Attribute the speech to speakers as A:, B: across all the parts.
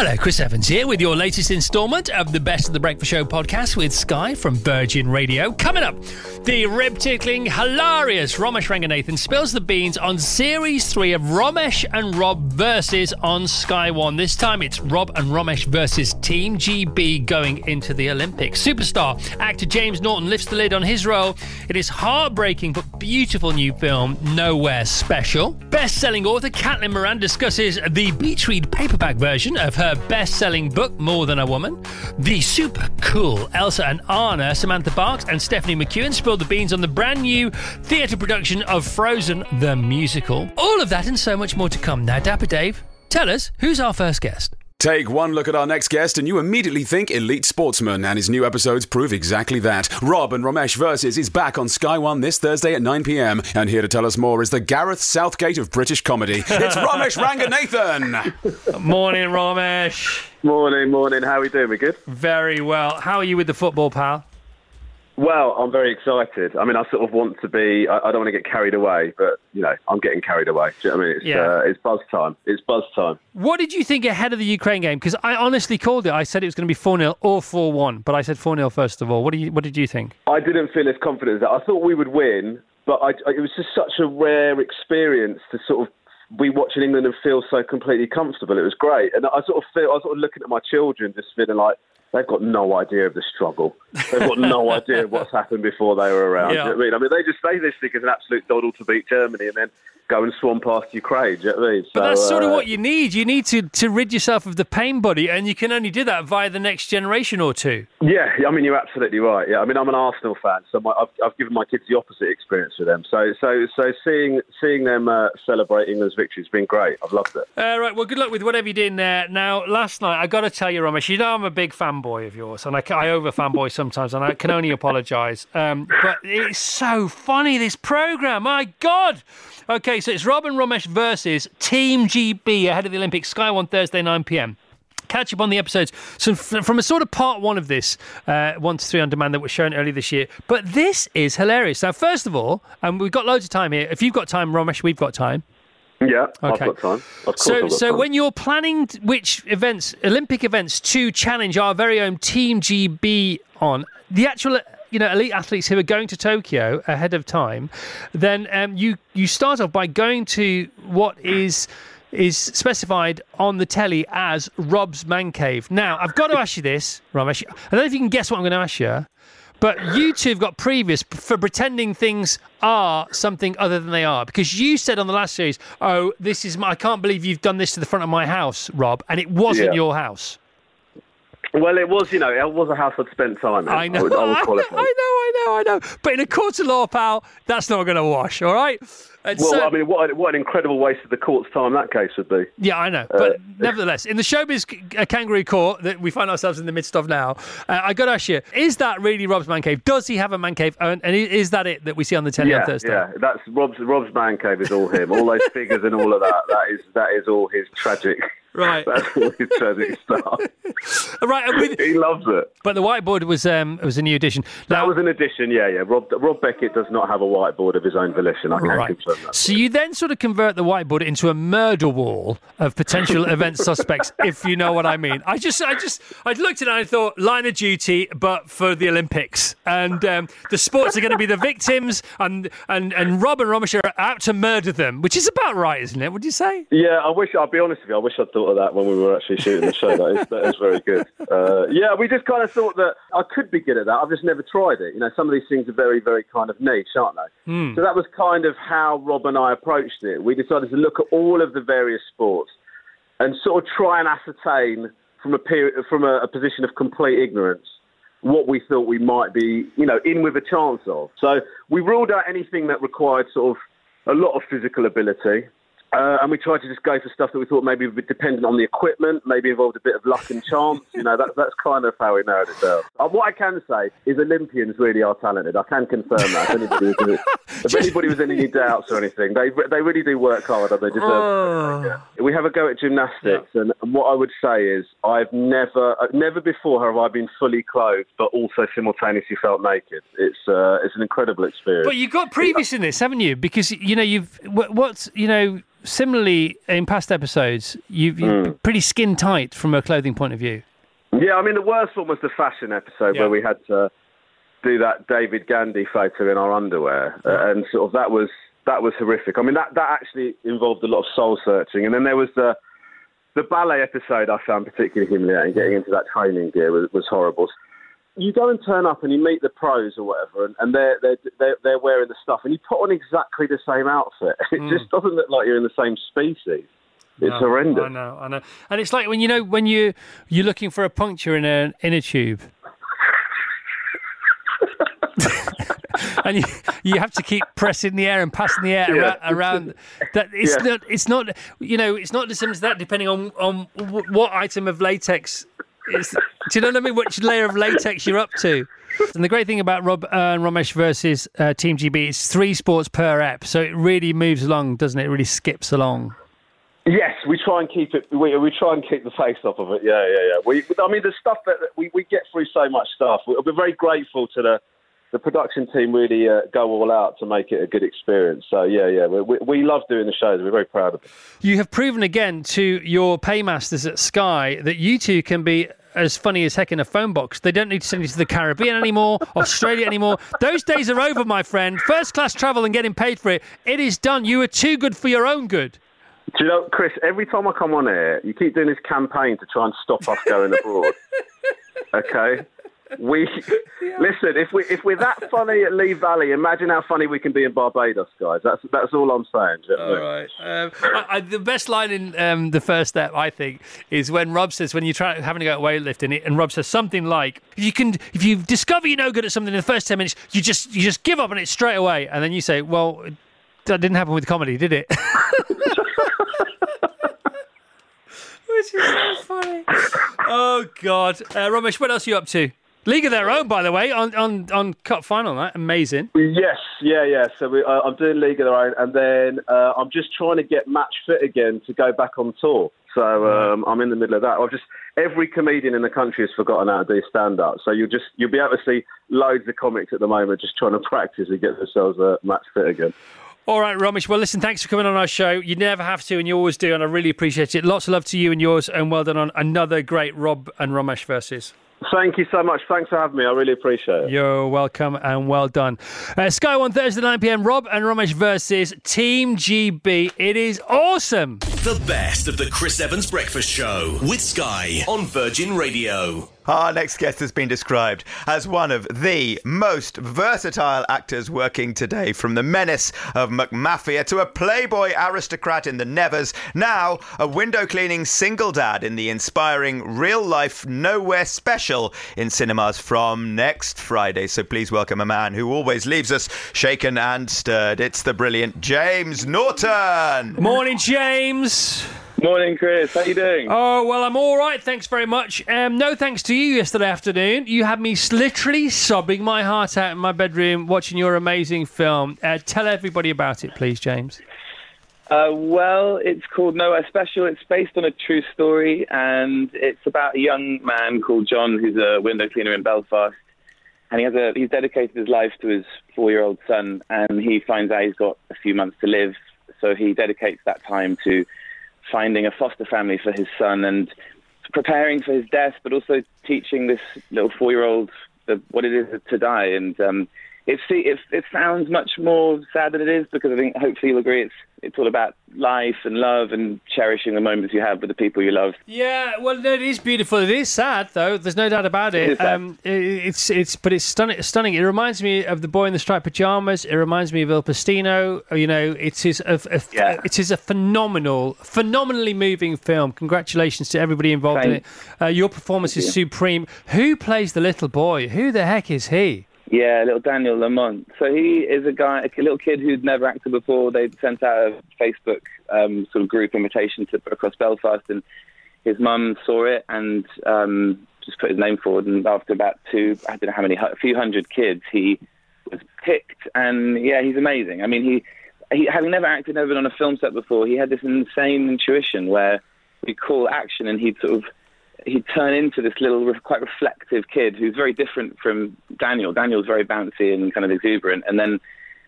A: Hello, Chris Evans here with your latest instalment of the Best of the Breakfast Show podcast with Sky from Virgin Radio. Coming up, the rib tickling, hilarious Romesh Ranganathan spills the beans on series three of Romesh and Rob versus on Sky One. This time it's Rob and Romesh versus Team GB going into the Olympics. Superstar actor James Norton lifts the lid on his role. It is heartbreaking but beautiful new film, Nowhere Special. Best selling author Caitlin Moran discusses the beach read paperback version of her best selling book, More Than a Woman. The super cool Elsa and Anna, Samantha Barks, and Stephanie McKeon spilled the beans on the brand new theatre production of Frozen the Musical. All of that and so much more to come. Now, Dapper Dave, tell us who's our first guest?
B: Take one look at our next guest, and you immediately think elite sportsman, and his new episodes prove exactly that. Rob and Romesh versus is back on Sky One this Thursday at 9 pm, and here to tell us more is the Gareth Southgate of British comedy. It's Romesh Ranganathan.
A: Morning, Romesh.
C: Morning, morning. How are we doing? We good?
A: Very well. How are you with the football, pal?
C: Well, I'm very excited. I mean, I sort of want to be. I, I don't want to get carried away, but you know, I'm getting carried away. Do you know what I mean? It's,
A: Yeah.
C: uh, it's buzz time. It's buzz time.
A: What did you think ahead of the Ukraine game? Because I honestly called it. I said it was going to be 4 0 or 4 1, but I said 4 0 first of all. What, do you, what did you think?
C: I didn't feel as confident as that. I thought we would win, but I, I- it was just such a rare experience to sort of be watching England and feel so completely comfortable. It was great, and I sort of feel I was sort of looking at my children, just feeling like. They've got no idea of the struggle. They've got no idea of what's happened before they were around.
A: Yeah.
C: You know I mean? I mean, they just say this think it's an absolute doddle to beat Germany and then go and swan past Ukraine. Do you know what I mean?
A: But that's sort of
C: uh,
A: what you need. You need to, to rid yourself of the pain, buddy, and you can only do that via the next generation or two.
C: Yeah, I mean you're absolutely right. Yeah, I mean I'm an Arsenal fan, so my, I've, I've given my kids the opposite experience with them. So so so seeing seeing them uh, celebrate England's victory has been great. I've loved it.
A: Uh, right, well, good luck with whatever you're doing there. Now, last night, I got to tell you, Romesh, you know I'm a big fanboy of yours, and I, I over fanboy sometimes, and I can only apologise. Um, but it's so funny, this programme. My God! Okay, so it's Rob and Romesh versus Team GB ahead of the Olympics, Sky One Thursday, 9 pm. Catch up on the episodes so from a sort of part one of this, uh, one to three on demand that was shown earlier this year. But this is hilarious. Now, first of all, and we've got loads of time here. If you've got time, Romesh, we've got time.
C: Yeah,
A: Okay.
C: I've got time. Of course,
A: So,
C: got
A: so
C: time.
A: when you're planning which events, Olympic events, to challenge our very own Team GB on the actual, you know, elite athletes who are going to Tokyo ahead of time, then um, you you start off by going to what is is specified on the telly as Rob's man cave. Now, I've got to ask you this, Romesh. I don't know if you can guess what I'm going to ask you. But you two have got previous for pretending things are something other than they are. Because you said on the last series, "Oh, this is my, I can't believe you've done this to the front of my house, Rob," and it wasn't
C: Yeah.
A: your house.
C: Well, it was you know it was a house I'd spent time in.
A: I know,
C: I, was, I
A: know. I know, I know, I know. But in a court of law, pal, that's not going to wash. All right. And
C: Well,
A: so-
C: I mean, what, what an incredible waste of the court's time that case would be.
A: Yeah, I know.
C: Uh,
A: But nevertheless, in the showbiz uh, kangaroo court that we find ourselves in the midst of now, uh, I got to ask you: Is that really Rob's man cave? Does he have a man cave? And, and is that it that we see on the telly on Thursday?
C: yeah. That's Rob's Rob's man cave is all him. All those figures and all of that. That is that is all his tragic.
A: Right.
C: That's all his tragic stuff.
A: Right. and with-
C: he loves it.
A: but the whiteboard was um was a new addition. Now,
C: That was an addition, yeah, yeah. Rob Rob Beckett does not have a whiteboard of his own volition. I can
A: Right.
C: confirm.
A: So you then sort of convert the whiteboard into a murder wall of potential event suspects, if you know what I mean. I just, I just, I looked at it and I thought, line of duty, but for the Olympics, and um, the sports are going to be the victims, and and and Rob and Romesh are out to murder them, which is about right, isn't it? Would you say?
C: Yeah, I wish. I'll be honest with you. I wish I'd thought of that when we were actually shooting the show. That is, that is very good. Uh, yeah, we just kind of thought that I could be good at that. I've just never tried it. You know, some of these things are very, very kind of niche, aren't they? So that was kind of how Rob and I approached it. We decided to look at all of the various sports and sort of try and ascertain from a period, from a, a position of complete ignorance what we thought we might be, you know, in with a chance of. So we ruled out anything that required sort of a lot of physical ability. Uh, and we tried to just go for stuff that we thought maybe would be dependent on the equipment, maybe involved a bit of luck and chance. You know, that, that's kind of how we narrowed it down. Uh, what I can say is Olympians really are talented. I can confirm that. If anybody was, if anybody was in any doubts or anything, they they really do work hard and they deserve
A: Oh.
C: it. We have a go at gymnastics, and, and what I would say is I've never, uh, never before have I been fully clothed, but also simultaneously felt naked. It's uh, it's an incredible experience.
A: But you've got previous in this, haven't you? Because you know you've what- what's you know similarly in past episodes you've, you've
C: Hmm.
A: been pretty skin tight from a clothing point of view.
C: Yeah, I mean the worst one was the fashion episode
A: Yeah.
C: where we had to do that David Gandy photo in our underwear, uh, and sort of that was that was horrific. I mean that that actually involved a lot of soul searching, and then there was the the ballet episode I found particularly humiliating. Getting into that training gear was, was horrible. You go and turn up and you meet the pros or whatever, and, and they're, they're they're they're wearing the stuff, and you put on exactly the same outfit. It hmm. just doesn't look like you're in the same species. It's
A: No,
C: horrendous.
A: I know, I know. And it's like when you know when you you're looking for a puncture in a in a tube. and you, you have to keep pressing the air and passing the air
C: Yeah.
A: around, around that it's
C: Yeah.
A: not it's not you know it's not dissimilar to that depending on on what item of latex is do you know what I mean which layer of latex you're up to and the great thing about Rob uh, and Romesh versus uh, Team GB is three sports per ep so it really moves along doesn't it it really skips along
C: Yes, we try and keep it. We, we try and keep the face off of it. Yeah, yeah, yeah. We, I mean, the stuff that we, we get through so much stuff. We- We're very grateful to the the production team. Really uh, go all out to make it a good experience. So yeah, yeah. We, we, we love doing the shows. We're very proud of it.
A: You have proven again to your paymasters at Sky that you two can be as funny as heck in a phone box. They don't need to send you to the Caribbean anymore, Australia anymore. Those days are over, my friend. First class travel and getting paid for it. It is done. You are too good for your own good.
C: Do you know, Chris? Every time I come on here, you keep doing this campaign to try and stop us going abroad. Okay. We listen. If we if we're that funny at Lee Valley, imagine how funny we can be in Barbados, guys. That's that's all I'm saying. Do you know what
A: Um, I, I, the best line in um, the first step, I think, is when Rob says, when you're trying having to go at weightlifting, and Rob says something like, "If you can, if you discover you're no good at something in the first ten minutes, you just you just give up on it straight away." And then you say, "Well, that didn't happen with comedy, did it?" Which is so funny. Oh God, uh, Romesh, what else are you up to? League of Their Own, by the way, on on on cup final night, amazing.
C: Yes, yeah, yeah. So we, uh, I'm doing League of Their Own, and then uh, I'm just trying to get match fit again to go back on tour. So um, I'm in the middle of that. I've just every comedian in the country has forgotten how to do stand up. So you'll just you'll be able to see loads of comics at the moment just trying to practice and get themselves uh, match fit again.
A: All right, Romesh. Well, listen, thanks for coming on our show. You never have to, and you always do, and I really appreciate it. Lots of love to you and yours, and well done on another great Rob and Romesh versus.
C: Thank you so much. Thanks for having me. I really appreciate it.
A: You're welcome and well done. Uh, Sky One Thursday 9 p.m. Rob and Romesh versus Team GB. It is awesome.
D: The best of the Chris Evans Breakfast Show with Sky on Virgin Radio.
E: Our next guest has been described as one of the most versatile actors working today, from the menace of McMafia to a playboy aristocrat in the Nevers, now a window cleaning single dad in the inspiring real life Nowhere special in cinemas from next Friday. So please welcome a man who always leaves us shaken and stirred. It's the brilliant James Norton.
A: Morning, James.
F: Morning, Chris. How you doing?
A: Oh, well, I'm all right. Thanks very much. Um, no thanks to you yesterday afternoon. You had me literally sobbing my heart out in my bedroom watching your amazing film. Uh, tell everybody about it, please, James.
F: Uh, well, it's called Nowhere Special. It's based on a true story, and it's about a young man called John who's a window cleaner in Belfast. And he has a he's dedicated his life to his four-year-old son, and he finds out he's got a few months to live. So he dedicates that time to finding a foster family for his son and preparing for his death, but also teaching this little four-year-old what it is to die. And um, it, it, it sounds much more sad than it is because I think hopefully you'll agree it's it's all about life and love and cherishing the moments you have with the people you love.
A: Yeah, well, no, it is beautiful. It is sad, though. There's no doubt about it.
F: It.
A: Um, it's it's, but it's stunning. Stunning. It reminds me of the boy in the striped pajamas. It reminds me of Il Postino. You know, it is a, a
F: Yeah.
A: it is a phenomenal, phenomenally moving film. Congratulations to everybody involved in it. Uh, your performance is supreme. Who plays the little boy? Who the heck is he?
F: Yeah, little Daniel Lamont. So he is a guy, a little kid who'd never acted before. They sent out a Facebook um, sort of group invitation to across Belfast, and his mum saw it and um, just put his name forward. And after about two, I don't know how many, a few hundred kids, he was picked. And yeah, he's amazing. I mean, he, he having never acted, never been on a film set before, he had this insane intuition where we call action, and he'd sort of he'd turn into this little, quite reflective kid who's very different from Daniel. Daniel's very bouncy and kind of exuberant, and then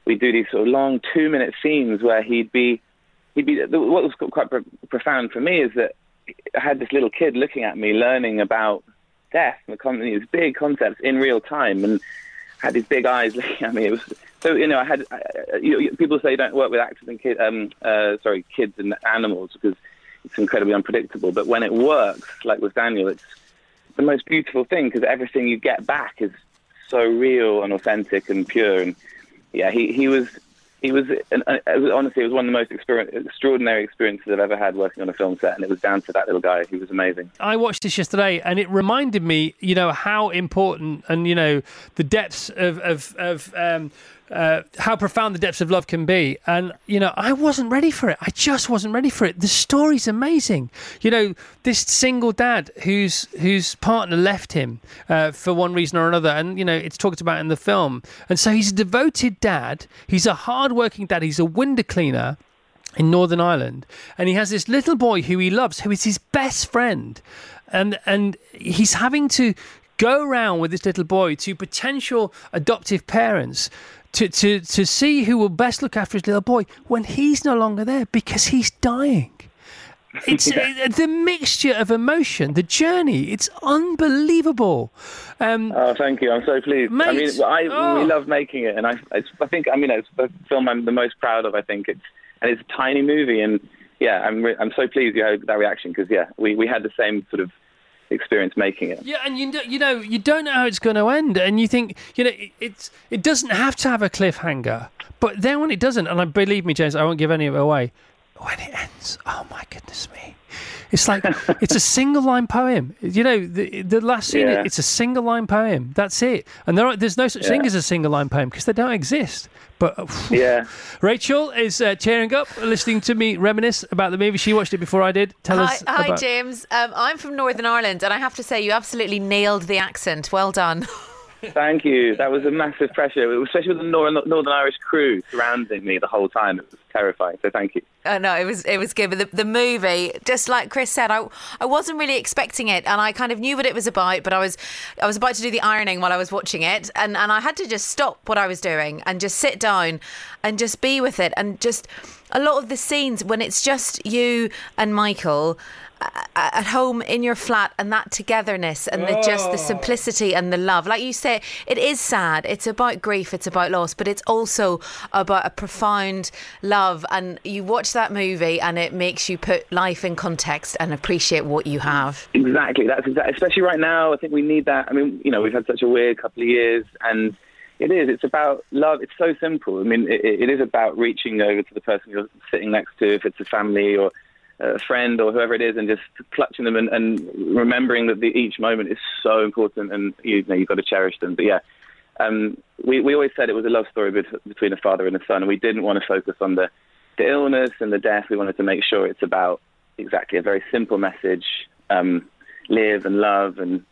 F: we do these sort of long two-minute scenes where he'd be, he'd be. What was quite pro- profound for me is that I had this little kid looking at me, learning about death and the these big concepts in real time, and had these big eyes looking at me. It was so you know I had I, you, people say you don't work with actors and kids, um, uh, sorry, kids and animals because it's incredibly unpredictable. But when it works, like with Daniel, it's the most beautiful thing because everything you get back is so real and authentic and pure. And yeah, he, he was he was, an, uh, honestly, it was one of the most extraordinary experiences I've ever had working on a film set, and it was down to that little guy. He was amazing.
A: I watched this yesterday, and it reminded me, you know, how important and you know the depths of of, of um, uh, how profound the depths of love can be. And, you know, I wasn't ready for it. I just wasn't ready for it. The story's amazing. You know, this single dad whose whose partner left him uh, for one reason or another. And, you know, it's talked about in the film. And so he's a devoted dad. He's a hard-working dad. He's a window cleaner in Northern Ireland. And he has this little boy who he loves, who is his best friend. And, and he's having to go around with this little boy to potential adoptive parents to, to, to see who will best look after his little boy when he's no longer there because he's dying. It's yeah. the mixture of emotion, the journey. It's unbelievable.
F: Um, oh, thank you. I'm so pleased. Mate, I mean, I oh. we love making it, and I, I think, I mean, it's the film I'm the most proud of. I think it's, and it's a tiny movie, and yeah, I'm, re- I'm so pleased you had that reaction because yeah, we, we had the same sort of experience making it.
A: Yeah, and you you know you don't know how it's going to end, and you think you know it, it's it doesn't have to have a cliffhanger, but then when it doesn't, and I believe me, James, I won't give any of it away. When it ends, oh my goodness me! It's like it's a single line poem. You know, the the last scene. Yeah. It's a single line poem. That's it. And there are, there's no such yeah. thing as a single line poem because they don't exist. But
F: yeah,
A: Rachel is uh, cheering up, listening to me reminisce about the movie. She watched it before I did. Tell
G: hi,
A: us.
G: Hi,
A: about...
G: James. Um, I'm from Northern Ireland, and I have to say, you absolutely nailed the accent. Well done.
F: Thank you. That was a massive pressure, especially with the Northern Irish crew surrounding me the whole time. It was terrifying. So thank you.
G: Oh, no, it was it was good. But the, the movie, just like Chris said, I I wasn't really expecting it, and I kind of knew what it was about. But I was I was about to do the ironing while I was watching it, and and I had to just stop what I was doing and just sit down and just be with it, and just a lot of the scenes when it's just you and Michael at home in your flat and that togetherness and the, just the oh. simplicity and the love. Like you say, it is sad. It's about grief, it's about loss, but it's also about a profound love. And you watch that movie and it makes you put life in context and appreciate what you have.
F: Exactly. That's exactly, especially right now. I think we need that. I mean, you know, we've had such a weird couple of years and it is. It's about love. It's so simple. I mean, it, it is about reaching over to the person you're sitting next to, if it's a family or a friend or whoever it is and just clutching them and, and remembering that the, each moment is so important and you know you've got to cherish them. But yeah, um, we we always said it was a love story between a father and a son, and we didn't want to focus on the the illness and the death. We wanted to make sure it's about exactly a very simple message: um, live and love and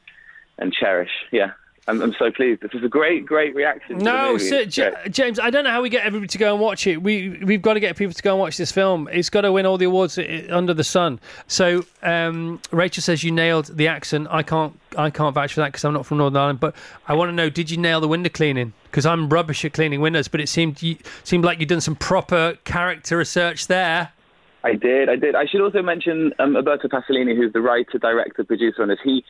F: and cherish. Yeah. I'm, I'm so pleased. This is a great, great reaction.
A: No, so, J- James, I don't know how we get everybody to go and watch it. We we've got to get people to go and watch this film. It's got to win all the awards under the sun. So um, Rachel says you nailed the accent. I can't I can't vouch for that because I'm not from Northern Ireland. But I want to know: Did you nail the window cleaning? Because I'm rubbish at cleaning windows, but it seemed you, seemed like you'd done some proper character research there.
F: I did, I did. I should also mention um, Uberto Pasolini, who's the writer, director, producer on this. He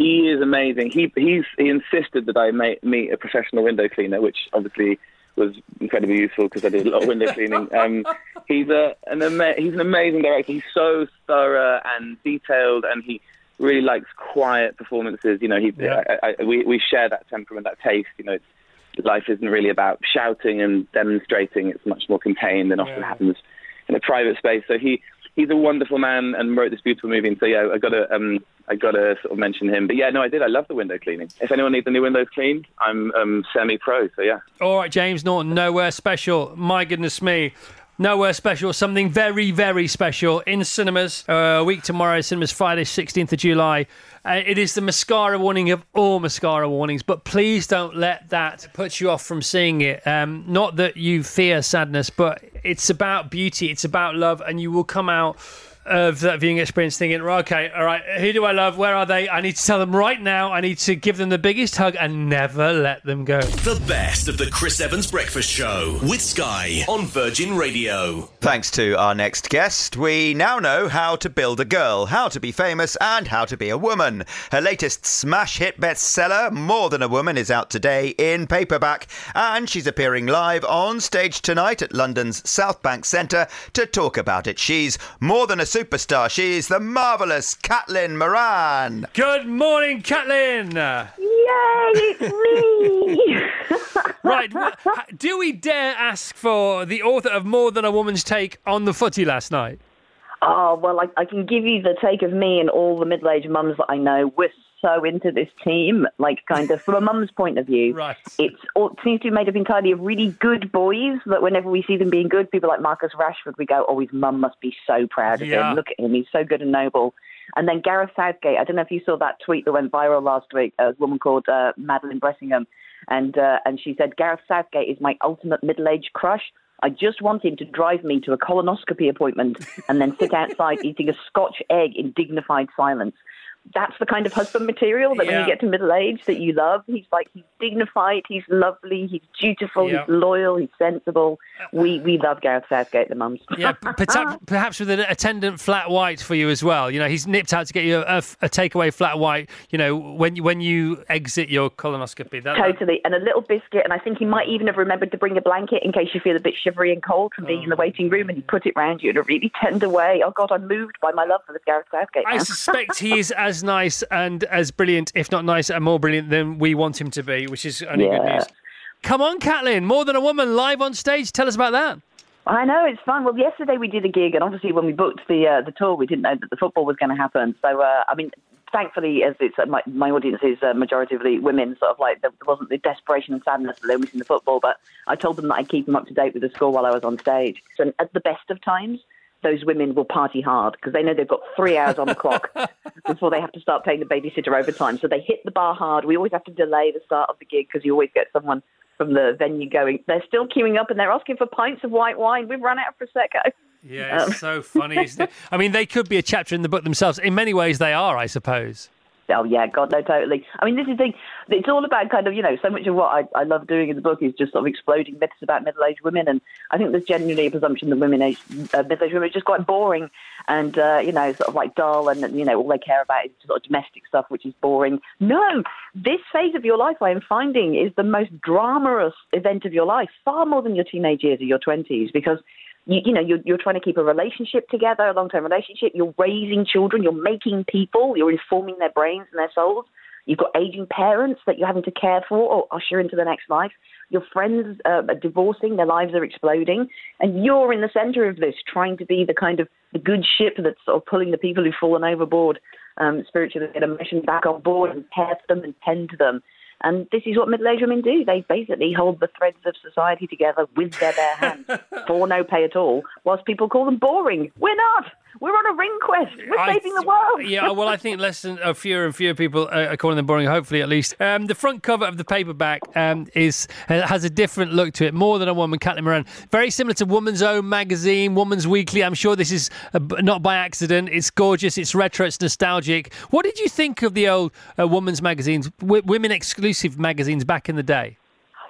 F: he is amazing. He he's he insisted that I meet a professional window cleaner, which obviously was incredibly useful because I did a lot of window cleaning. Um, he's a an ama- he's an amazing director. He's so thorough and detailed, and he really likes quiet performances. You know, he yeah. I, I, we we share that temperament, that taste. You know, life isn't really about shouting and demonstrating. It's much more contained and often yeah. happens in a private space. So he he's a wonderful man and wrote this beautiful movie. And so yeah, I got to um, I got to sort of mention him. But yeah, no, I did. I love the window cleaning. If anyone needs any windows cleaned, I'm um, semi-pro. So yeah.
A: All right, James Norton, nowhere special. My goodness me. Nowhere special, something very, very special in cinemas. Uh, a week tomorrow, cinemas Friday, 16th of July. Uh, it is the mascara warning of all mascara warnings, but please don't let that put you off from seeing it. Um, not that you fear sadness, but it's about beauty, it's about love, and you will come out of that viewing experience thinking, right, okay, all right, who do I love? Where are they? I need to tell them right now. I need to give them the biggest hug and never let them go.
D: The best of the Chris Evans Breakfast Show with Sky on Virgin Radio.
E: Thanks to our next guest, we now know how to build a girl, how to be famous, and how to be a woman. Her latest smash hit bestseller, More Than a Woman, is out today in paperback, and she's appearing live on stage tonight at London's South Bank Centre to talk about it. She's more than a superstar. She's the marvellous Caitlin Moran.
A: Good morning, Caitlin.
H: Yay, it's me!
A: right, do we dare ask for the author of More Than a Woman's Take on the footy last night?
H: oh, well, I, I can give you the take of me and all the middle aged mums that I know. We're so into this team, like, kind of from a mum's point of view.
A: Right.
H: It's all, it seems to be made up entirely of really good boys that whenever we see them being good, people like Marcus Rashford, we go, oh, his mum must be so proud of
A: Yeah.
H: him. Look at him, he's so good and noble. And then Gareth Southgate, I don't know if you saw that tweet that went viral last week, a woman called uh, Madeline Bressingham, and uh, and she said Gareth Southgate is my ultimate middle-aged crush. I just want him to drive me to a colonoscopy appointment and then sit outside eating a Scotch egg in dignified silence. That's the kind of husband material that when you get to middle age that you love. He's like he's dignified, he's lovely, he's dutiful,
A: Yeah.
H: he's loyal, he's sensible. We we love Gareth Southgate, the mums.
A: Yeah, perhaps, perhaps with an attendant flat white for you as well. You know, he's nipped out to get you a, a, a takeaway flat white. You know, when you, when you exit your colonoscopy. That, that-
H: Totally, and a little biscuit, and I think he might even have remembered to bring a blanket in case you feel a bit shivery and cold from being in the oh. waiting room, and he put it round you in a really tender way. Oh God, I'm moved by my love for this Gareth Southgate.
A: I suspect he is as nice and as brilliant, if not nicer and more brilliant than we want him to be, which is only good news. Come on, Caitlin, more than a woman live on stage. Tell us about that.
H: I know it's fun. Well, yesterday we did a gig, and obviously when we booked the uh, the tour, we didn't know that the football was going to happen. So, uh, I mean, thankfully, as it's uh, my my audience is uh, majoritively women, sort of like there wasn't the desperation and sadness that they were missing the football. But I told them that I'd keep them up to date with the score while I was on stage. So, at the best of times. Those women will party hard because they know they've got three hours on the clock before they have to start paying the babysitter overtime. So they hit the bar hard. We always have to delay the start of the gig because you always get someone from the venue going. They're still queuing up and they're asking for pints of white wine. We've run out of prosecco.
A: Yeah,
H: Um,
A: it's so funny. I mean, they could be a chapter in the book themselves. In many ways, they are, I suppose.
H: Oh yeah, God, no, totally. I mean, this is the thing. It's all about kind of, you know, so much of what I, I love doing in the book is just sort of exploding myths about middle-aged women, and I think there's generally a presumption that women, age, uh, middle-aged women, are just quite boring and uh, you know, sort of like dull, and you know, all they care about is sort of domestic stuff, which is boring. No, this phase of your life, I am finding, is the most dramatous event of your life, far more than your teenage years or your twenties, because you, you know, you're, you're trying to keep a relationship together, a long-term relationship. You're raising children. You're making people. You're informing their brains and their souls. You've got aging parents that you're having to care for or usher into the next life. Your friends uh, are divorcing. Their lives are exploding. And you're in the center of this, trying to be the kind of the good ship that's sort of pulling the people who've fallen overboard um, spiritually and emotionally back on board and care for them and tend to them. And this is what middle-aged women do. They basically hold the threads of society together with their bare hands for no pay at all, whilst people call them boring. We're not. We're on a ring quest. We're
A: I
H: saving the world.
A: Yeah, well, I think less than uh, fewer and fewer people uh, are calling them boring. Hopefully, at least. Um, the front cover of the paperback um, is has a different look to it. More than a woman, Caitlin Moran. Very similar to Woman's Own magazine, Woman's Weekly. I'm sure this is uh, not by accident. It's gorgeous. It's retro. It's nostalgic. What did you think of the old uh, women's magazines, w- women exclusive magazines back in the day?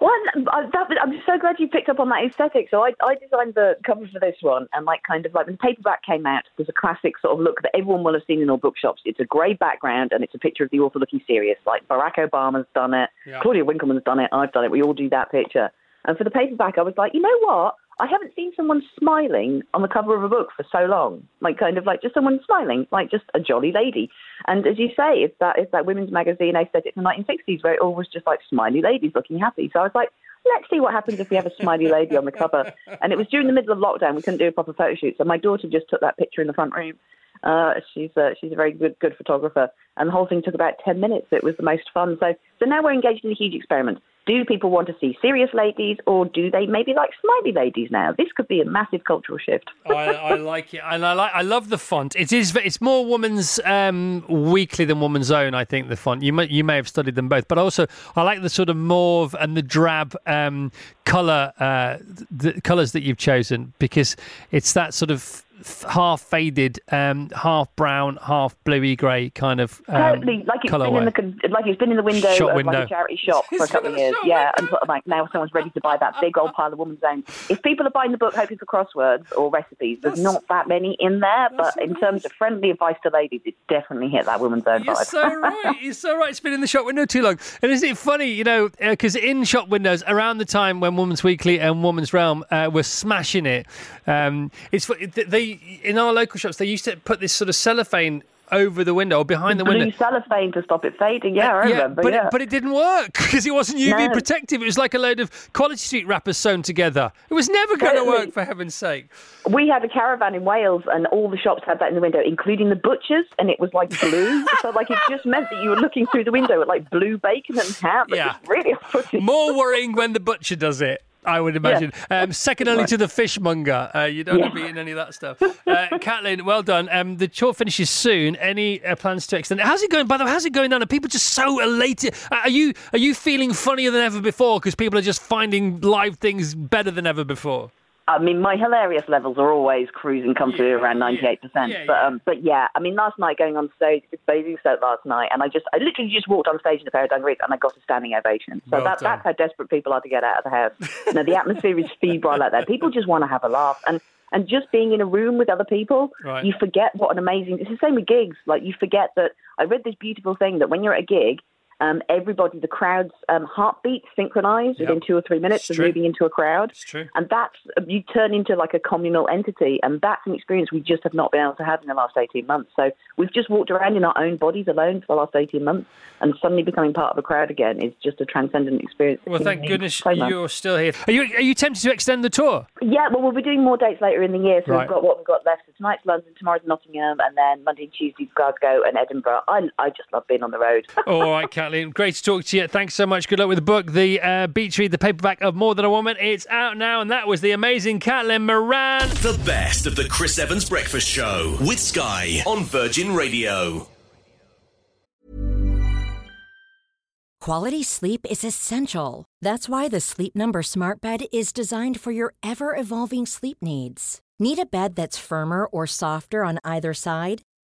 H: Well, I- uh, that, I'm just so glad you picked up on that aesthetic. So I, I designed the cover for this one, and like kind of like when the paperback came out, there's a classic sort of look that everyone will have seen in all bookshops. It's a grey background, and it's a picture of the author looking serious. Like Barack Obama's done it,
A: Yeah.
H: Claudia Winkleman's done it, I've done it. We all do that picture. And for the paperback, I was like, you know what? I haven't seen someone smiling on the cover of a book for so long. Like kind of like just someone smiling, like just a jolly lady. And as you say, it's that it's that women's magazine aesthetic from the 1960s where it all was just like smiley ladies looking happy. So I was like, let's see what happens if we have a smiley lady on the cover. And it was during the middle of lockdown. We couldn't do a proper photo shoot. So my daughter just took that picture in the front room. Uh, she's uh, she's a very good good photographer, and the whole thing took about ten minutes. It was the most fun. So so now we're engaged in a huge experiment. Do people want to see serious ladies, or do they maybe like smiley ladies now? This could be a massive cultural shift.
A: I, I like it, and I like. I love the font. It is. It's more Woman's um, Weekly than Woman's Own. I think the font. You may you may have studied them both, but also I like the sort of mauve and the drab um, color, uh, the colors that you've chosen because it's that sort of half faded, um, half brown, half bluey grey kind of um,
H: Totally, like it's been in the like it's been in the window
A: Shop
H: of
A: window.
H: like a charity shop for a couple of years. Yeah, and sort of like now someone's ready to buy that big old pile of woman's own. If people are buying the book hoping for crosswords or recipes, there's not that many in there. But in terms of friendly advice to ladies, it's definitely hit that woman's own
A: You're
H: vibe.
A: so right. You're so right. It's been in the shop window too long. And isn't it funny, you know, because in shop windows around the time when Woman's Weekly and Woman's Realm uh, were smashing it, um, it's they in our local shops they used to put this sort of cellophane over the window or behind the
H: Blue
A: window.
H: cellophane to stop it fading. Yeah, I remember.
A: but
H: yeah.
A: It, but it didn't work because it wasn't UV
H: No.
A: protective. It was like a load of Quality Street wrappers sewn together. It was never going to work, for heaven's sake.
H: We had a caravan in Wales, and all the shops had that in the window, including the butchers, and it was like blue. so, like, it just meant that you were looking through the window at like blue bacon and ham.
A: Yeah.
H: really.
A: More worrying when the butcher does it. I would imagine. Um, second only to the fishmonger. Uh, you don't want to be eating any of that stuff. Uh, Caitlin, well done. Um, the tour finishes soon. Any uh, plans to extend it? How's it going? By the way, how's it going down? Are people just so elated? Uh, Are you are you feeling funnier than ever before because people are just finding live things better than ever before?
H: I mean, my hilarious levels are always cruising comfortably around ninety-eight percent.
A: Yeah,
H: But
A: yeah.
H: um, but yeah, I mean, last night going on stage, did Basingstoke last night, and I just, I literally just walked on stage in a pair of dungarees, and I got a standing ovation. So
A: Well
H: that, that's how desperate people are to get out of the house. now, the atmosphere is febrile like that. People just want to have a laugh, and and just being in a room with other people,
A: Right.
H: you forget what an amazing. It's the same with gigs. Like you forget that. I read this beautiful thing that when you're at a gig. Um, everybody, the crowd's um, heartbeats synchronize
A: Yep.
H: within two or three minutes
A: It's
H: of
A: true.
H: moving into a crowd
A: It's true.
H: and that's you turn into like a communal entity and that's an experience we just have not been able to have in the last 18 months so we've just walked around in our own bodies alone for the last 18 months and suddenly becoming part of a crowd again is just a transcendent experience
A: Well, thank goodness
H: So
A: you're still here. Are you are you tempted to extend the tour?
H: yeah well we'll be doing more dates later in the year so
A: Right.
H: we've got what we've got left so tonight's london tomorrow's nottingham and then monday and tuesday's glasgow and edinburgh i, I just love being on the road
A: All right, Kathleen. Great to talk to you. Thanks so much. Good luck with the book, The uh, Beach Read, the paperback of More Than a Woman. It's out now, and that was the amazing Kathleen Moran.
D: The best of the Chris Evans Breakfast Show with Sky on Virgin Radio.
I: Quality sleep is essential. That's why the Sleep Number Smart Bed is designed for your ever evolving sleep needs. Need a bed that's firmer or softer on either side?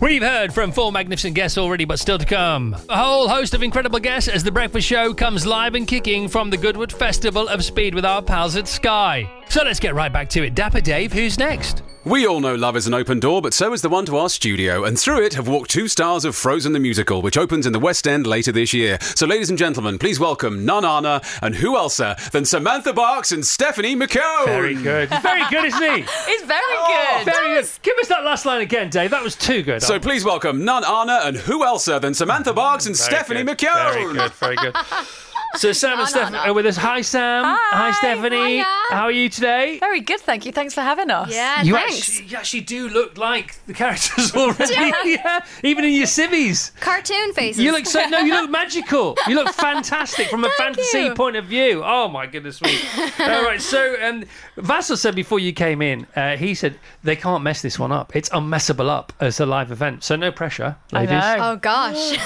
A: We've heard from four magnificent guests already, but still to come. A whole host of incredible guests as The Breakfast Show comes live and kicking from the Goodwood Festival of Speed with our pals at Sky. So let's get right back to it. Dapper Dave, who's next?
B: We all know love is an open door, but so is the one to our studio, and through it have walked two stars of Frozen the Musical, which opens in the West End later this year. So, ladies and gentlemen, please welcome none Anna and who elser than Samantha Barks and Stephanie McKeon.
A: Very good. He's very good, isn't he?
G: It's very oh, good.
A: Very good. Give us that last line again, Dave. That was too good.
B: So please welcome none Anna and who elser than Samantha Barks and
A: Very
B: Stephanie
A: good.
B: McKeon.
A: Very good, very good. So Sam and Stephanie are with us. Hi, Sam.
J: Hi,
A: Stephanie.
J: hiya.
A: How are you today?
J: Very good, thank you. Thanks for having us.
G: Yeah,
A: You
G: thanks.
A: actually, you actually do look like the characters already. yeah, even in your civvies.
J: Cartoon faces.
A: You look so no, you look magical. You look fantastic from a fantasy
J: you.
A: point of view. Oh my goodness me! All right, so um, Vassos said before you came in, uh, he said they can't mess this one up. It's unmessable up as a live event, so no pressure,
J: I
A: ladies.
J: know.
G: Oh gosh.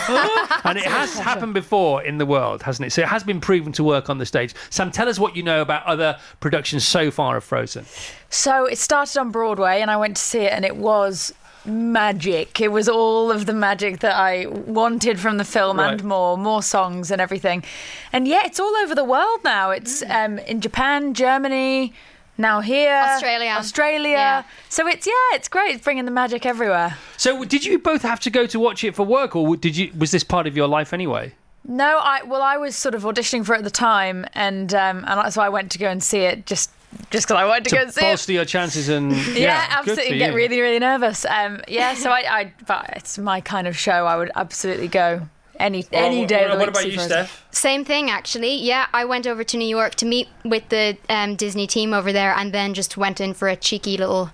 A: And it has happened before in the world, hasn't it? So it has been proven to work on the stage. Sam, tell us what you know about other productions so far of Frozen.
J: So it started on Broadway, and I went to see it, and it was magic. It was all of the magic that I wanted from the film
A: Right.
J: and more, more songs and everything. And yeah, it's all over the world now. It's um, in Japan, Germany, now here,
K: Australia.
J: Australia.
K: Yeah.
J: So it's yeah, it's great. It's bringing the magic everywhere.
A: So, did you both have to go to watch it for work, or did you? Was this part of your life anyway?
J: No, I well, I was sort of auditioning for it at the time, and um, and so I went to go and see it just just because I wanted to, go and see it.
A: bolster your chances and
J: Yeah,
A: good
J: absolutely.
A: for
J: Get really, really nervous. Um, yeah, so I, I, but it's my kind of show. I would absolutely go any any day. of the
A: What
J: week
A: about you,
J: see
A: Steph?
K: Same thing, actually. Yeah, I went over to New York to meet with the um, Disney team over there, and then just went in for a cheeky little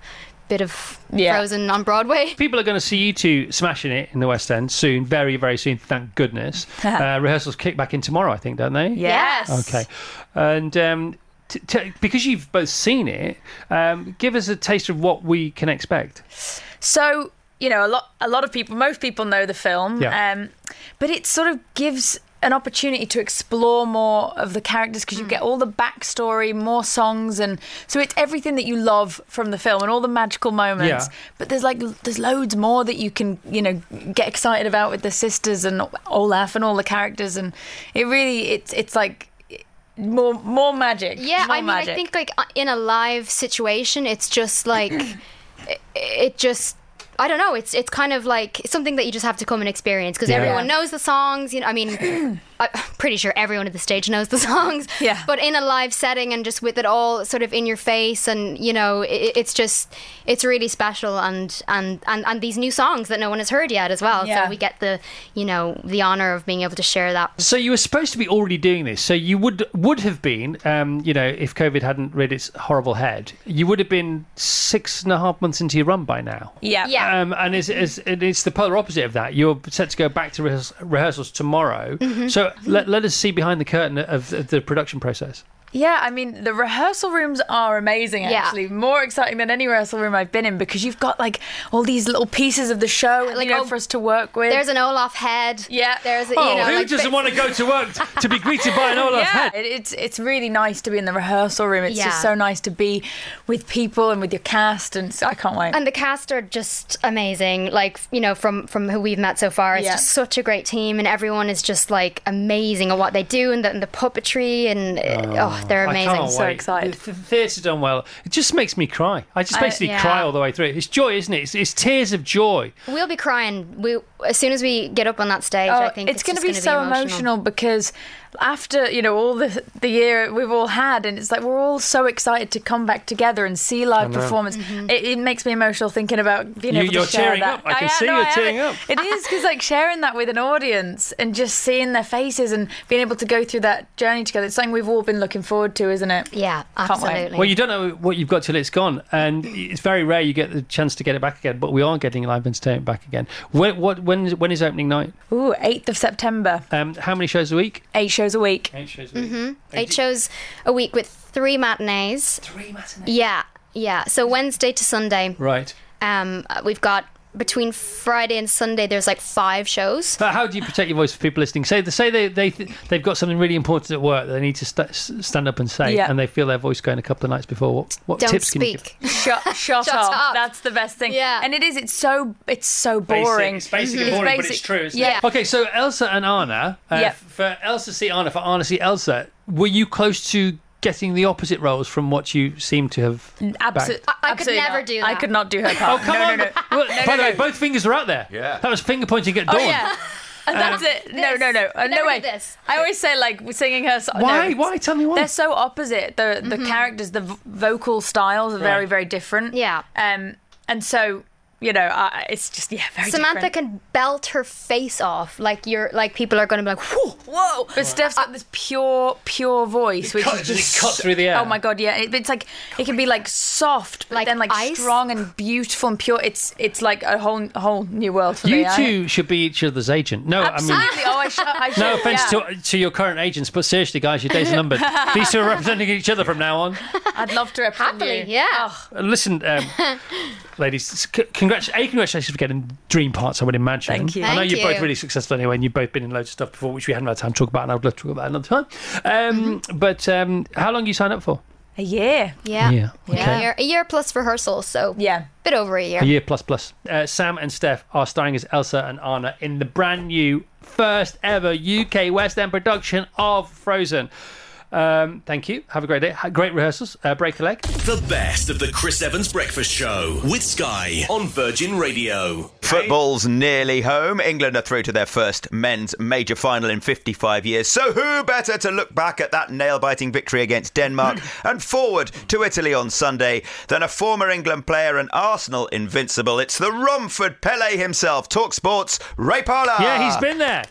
K: bit of
J: Yeah.
K: Frozen on Broadway.
A: People are going to see you two smashing it in the West End soon, very, very soon. Thank goodness. uh, rehearsals kick back in tomorrow, I think, don't they?
J: Yes.
A: Okay, and um, t- t- because you've both seen it, um, give us a taste of what we can expect.
J: So you know, a lot, a lot of people, most people know the film,
A: Yeah.
J: um, but it sort of gives an opportunity to explore more of the characters because you get all the backstory, more songs, and so it's everything that you love from the film and all the magical moments.
A: Yeah.
J: But there's like there's loads more that you can you know get excited about with the sisters and Olaf and all the characters, and it really it's it's like more more magic.
K: Yeah,
J: more
K: I mean,
J: magic.
K: I think like uh, in a live situation, it's just like it, it just. I don't know. It's it's kind of like something that you just have to come and experience because
A: Yeah.
K: everyone knows the songs. You know, I mean, I'm pretty sure everyone at the stage knows the songs.
J: Yeah.
K: But in a live setting and just with it all sort of in your face, and you know, it, it's just it's really special, and, and and and these new songs that no one has heard yet as well.
J: Yeah.
K: So we get the you know the honor of being able to share that.
A: So you were supposed to be already doing this. So you would would have been, um, you know, if COVID hadn't reared its horrible head, you would have been six and a half months into your run by now.
J: yeah,
K: Yeah.
A: Um, and it's, it's, it's the polar opposite of that. You're set to go back to rehears- rehearsals tomorrow.
K: Mm-hmm.
A: So let, let us see behind the curtain of, of the production process.
J: Yeah, I mean, the rehearsal rooms are amazing,
K: Yeah.
J: actually. More exciting than any rehearsal room I've been in because you've got like all these little pieces of the show
K: Like,
J: you know,
K: oh,
J: for us to work with.
K: There's an Olaf head.
J: Yeah.
K: There's a,
A: Oh,
K: you know
A: who
K: like
A: doesn't
K: bits-
A: want to go to work to be greeted by an Olaf
J: yeah,
A: head?
J: it, it's it's really nice to be in the rehearsal room. It's
K: Yeah.
J: just so nice to be with people and with your cast, and I can't wait.
K: And the cast are just amazing. Like you know, from from who we've met so far, it's
J: Yeah.
K: just such a great team, and everyone is just like amazing at what they do, and the, and the puppetry, and uh, oh, Oh, they're
A: I
K: amazing.
A: can't
J: So
A: wait.
J: excited.
A: The, the theatre's done well. It just makes me cry. I just
J: I-
A: basically
K: yeah.
A: cry all the way through. It's joy, isn't it? It's, it's tears of joy.
K: We'll be crying. We as soon as we get up on that stage. I think it's,
J: Oh, it's going to be
K: gonna
J: so emotional. because after you know all the the year we've all had, and it's like we're all so excited to come back together and see live performance.
K: Mm-hmm.
J: It, it makes me emotional thinking about being
A: You-
J: able
A: you're
J: to share
A: tearing
J: that.
A: up. I can
J: am,
A: see
J: no,
A: you're
J: I
A: tearing up.
J: It is because like sharing that with an audience and just seeing their faces and being able to go through that journey together. It's something we've all been looking forward to, isn't it?
K: Yeah, absolutely.
A: Well, you don't know what you've got till it's gone, and it's very rare you get the chance to get it back again. But we are getting live entertainment back again. When what when is, when is opening night?
J: Ooh, 8th of September,
A: Um, how many shows a week?
J: eight shows a week.
A: Eight shows a week.
K: Mm-hmm. Eight shows a week with three matinees.
A: Three matinees.
K: Yeah, yeah. So Wednesday to Sunday.
A: Right.
K: Um, we've got between Friday and Sunday. There's like five shows.
A: But how do you protect your voice for people listening? Say say they, they, they've got something really important at work that they need to st- stand up and say,
J: Yeah.
A: and they feel their voice going a couple of nights before. What, what
K: Don't
A: tips can you give?
K: speak.
J: Shut, shut,
K: Shut
J: up.
K: up.
J: That's the best thing.
K: Yeah.
J: And it is. It's so. It's so boring.
A: Basic. It's basic and
J: It's
A: boring, but
J: basic.
A: it's true. Isn't
J: yeah.
A: It? Okay, so Elsa and Anna. Uh,
J: Yeah.
A: For Elsa see Anna, for Anna see Elsa. Were you close to getting the opposite roles from what you seem to have?
J: Absolutely.
A: bagged?
K: I- I could
J: absolutely
K: never
J: not.
K: do that.
J: I could not do her part.
A: Oh come
J: no,
A: on!
J: No, no.
A: Well,
J: No,
A: by
J: no,
A: the way, both fingers are out there.
E: Yeah.
A: That was finger pointing at dawn.
J: Oh yeah. And that's it. No, no, no. Uh, no way.
K: this.
J: I always say like we're singing her. So-
A: Why?
J: No,
A: Why? Tell me why.
J: They're so opposite. The the characters, the v- vocal styles are very
A: Right.
J: very different.
K: Yeah.
J: Um. And so you know, I, it's just yeah, very
K: Samantha
J: different.
K: can belt her face off like you're like people are going to be like, whoa, whoa.
J: But Steph's got this pure, pure voice, which
A: cut-
J: is just
A: cut through the air?
J: Oh my god, yeah! It, it's like it can be like soft, but
K: Like
J: then like
K: ice?
J: strong and beautiful and pure. It's it's like a whole whole new world for.
A: You
J: I-
A: two should be each other's agent. No, I mean.
J: Absolutely. oh, I, sh- I should.
A: No offense
J: yeah.
A: to, to your current agents, but seriously, guys, your days are numbered. These two are representing each other from now on.
J: I'd love to represent
K: Happily,
J: you.
K: yeah.
J: Oh,
A: Uh, Listen, um, ladies, c- congrats, a congratulations for getting dream parts. I would imagine.
J: Thank you.
A: I know
K: Thank
A: you're both
K: you.
A: really successful anyway, and you've both been in loads of stuff before, which we haven't had time to talk about, and I would love to talk about another time. Um,
J: Mm-hmm.
A: But um, how long you sign up for?
J: A year.
K: Yeah.
A: Yeah,
K: Yeah,
A: okay.
K: A, year, a year plus rehearsals, so
J: yeah,
K: bit over a year.
A: A year plus plus. Uh, Sam and Steph are starring as Elsa and Anna in the brand new first ever UK West End production of Frozen. Um, thank you. Have a great day. Great rehearsals. Uh, break a leg.
D: The best of the Chris Evans Breakfast Show with Sky on Virgin Radio.
E: Football's nearly home. England are through to their first men's major final in 55 years. So who better to look back at that nail-biting victory against Denmark and forward to Italy on Sunday than a former England player and Arsenal invincible? It's the Romford Pele himself. Talk sports, Ray Parlour.
A: Yeah, he's been there.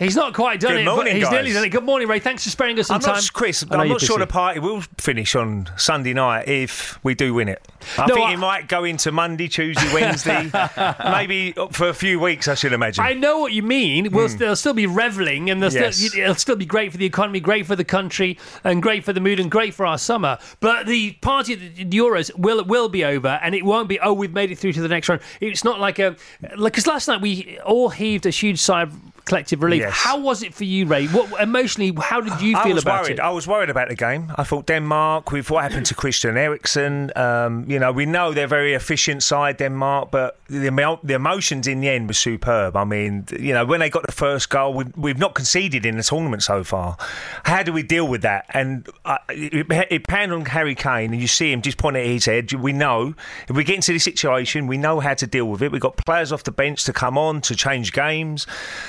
A: He's not quite done
L: Good
A: it,
L: morning,
A: but he's
L: guys.
A: nearly done it. Good morning, Ray. Thanks for sparing us some
L: I'm
A: time.
L: not, Chris.
A: I know
L: I'm
A: you're
L: not sure
A: busy.
L: the party will finish on Sunday night if we do win it. I
A: No,
L: think
A: I-
L: it might go into Monday, Tuesday, Wednesday, maybe for a few weeks. I should imagine.
A: I know what you mean. We'll
L: Hmm.
A: they'll still be reveling, and they'll
L: Yes.
A: still, it'll still be great for the economy, great for the country, and great for the mood, and great for our summer. But the party at the Euros will will be over, and it won't be. Oh, we've made it through to the next round. It's not like a like because last night we all heaved a huge sigh of collective relief.
L: Yes.
A: How was it for you, Ray? What emotionally? How did you feel about
L: worried.
A: it?
L: I was worried about the game. I thought Denmark, with what happened to Christian Eriksen, um, you know, we know they're very efficient side, Denmark, but the, the emotions in the end were superb. I mean, you know, when they got the first goal, we've, we've not conceded in the tournament so far. How do we deal with that? And uh, it, it panned on Harry Kane, and you see him just pointing at his head. We know if we get into this situation, we know how to deal with it. We've got players off the bench to come on to change games.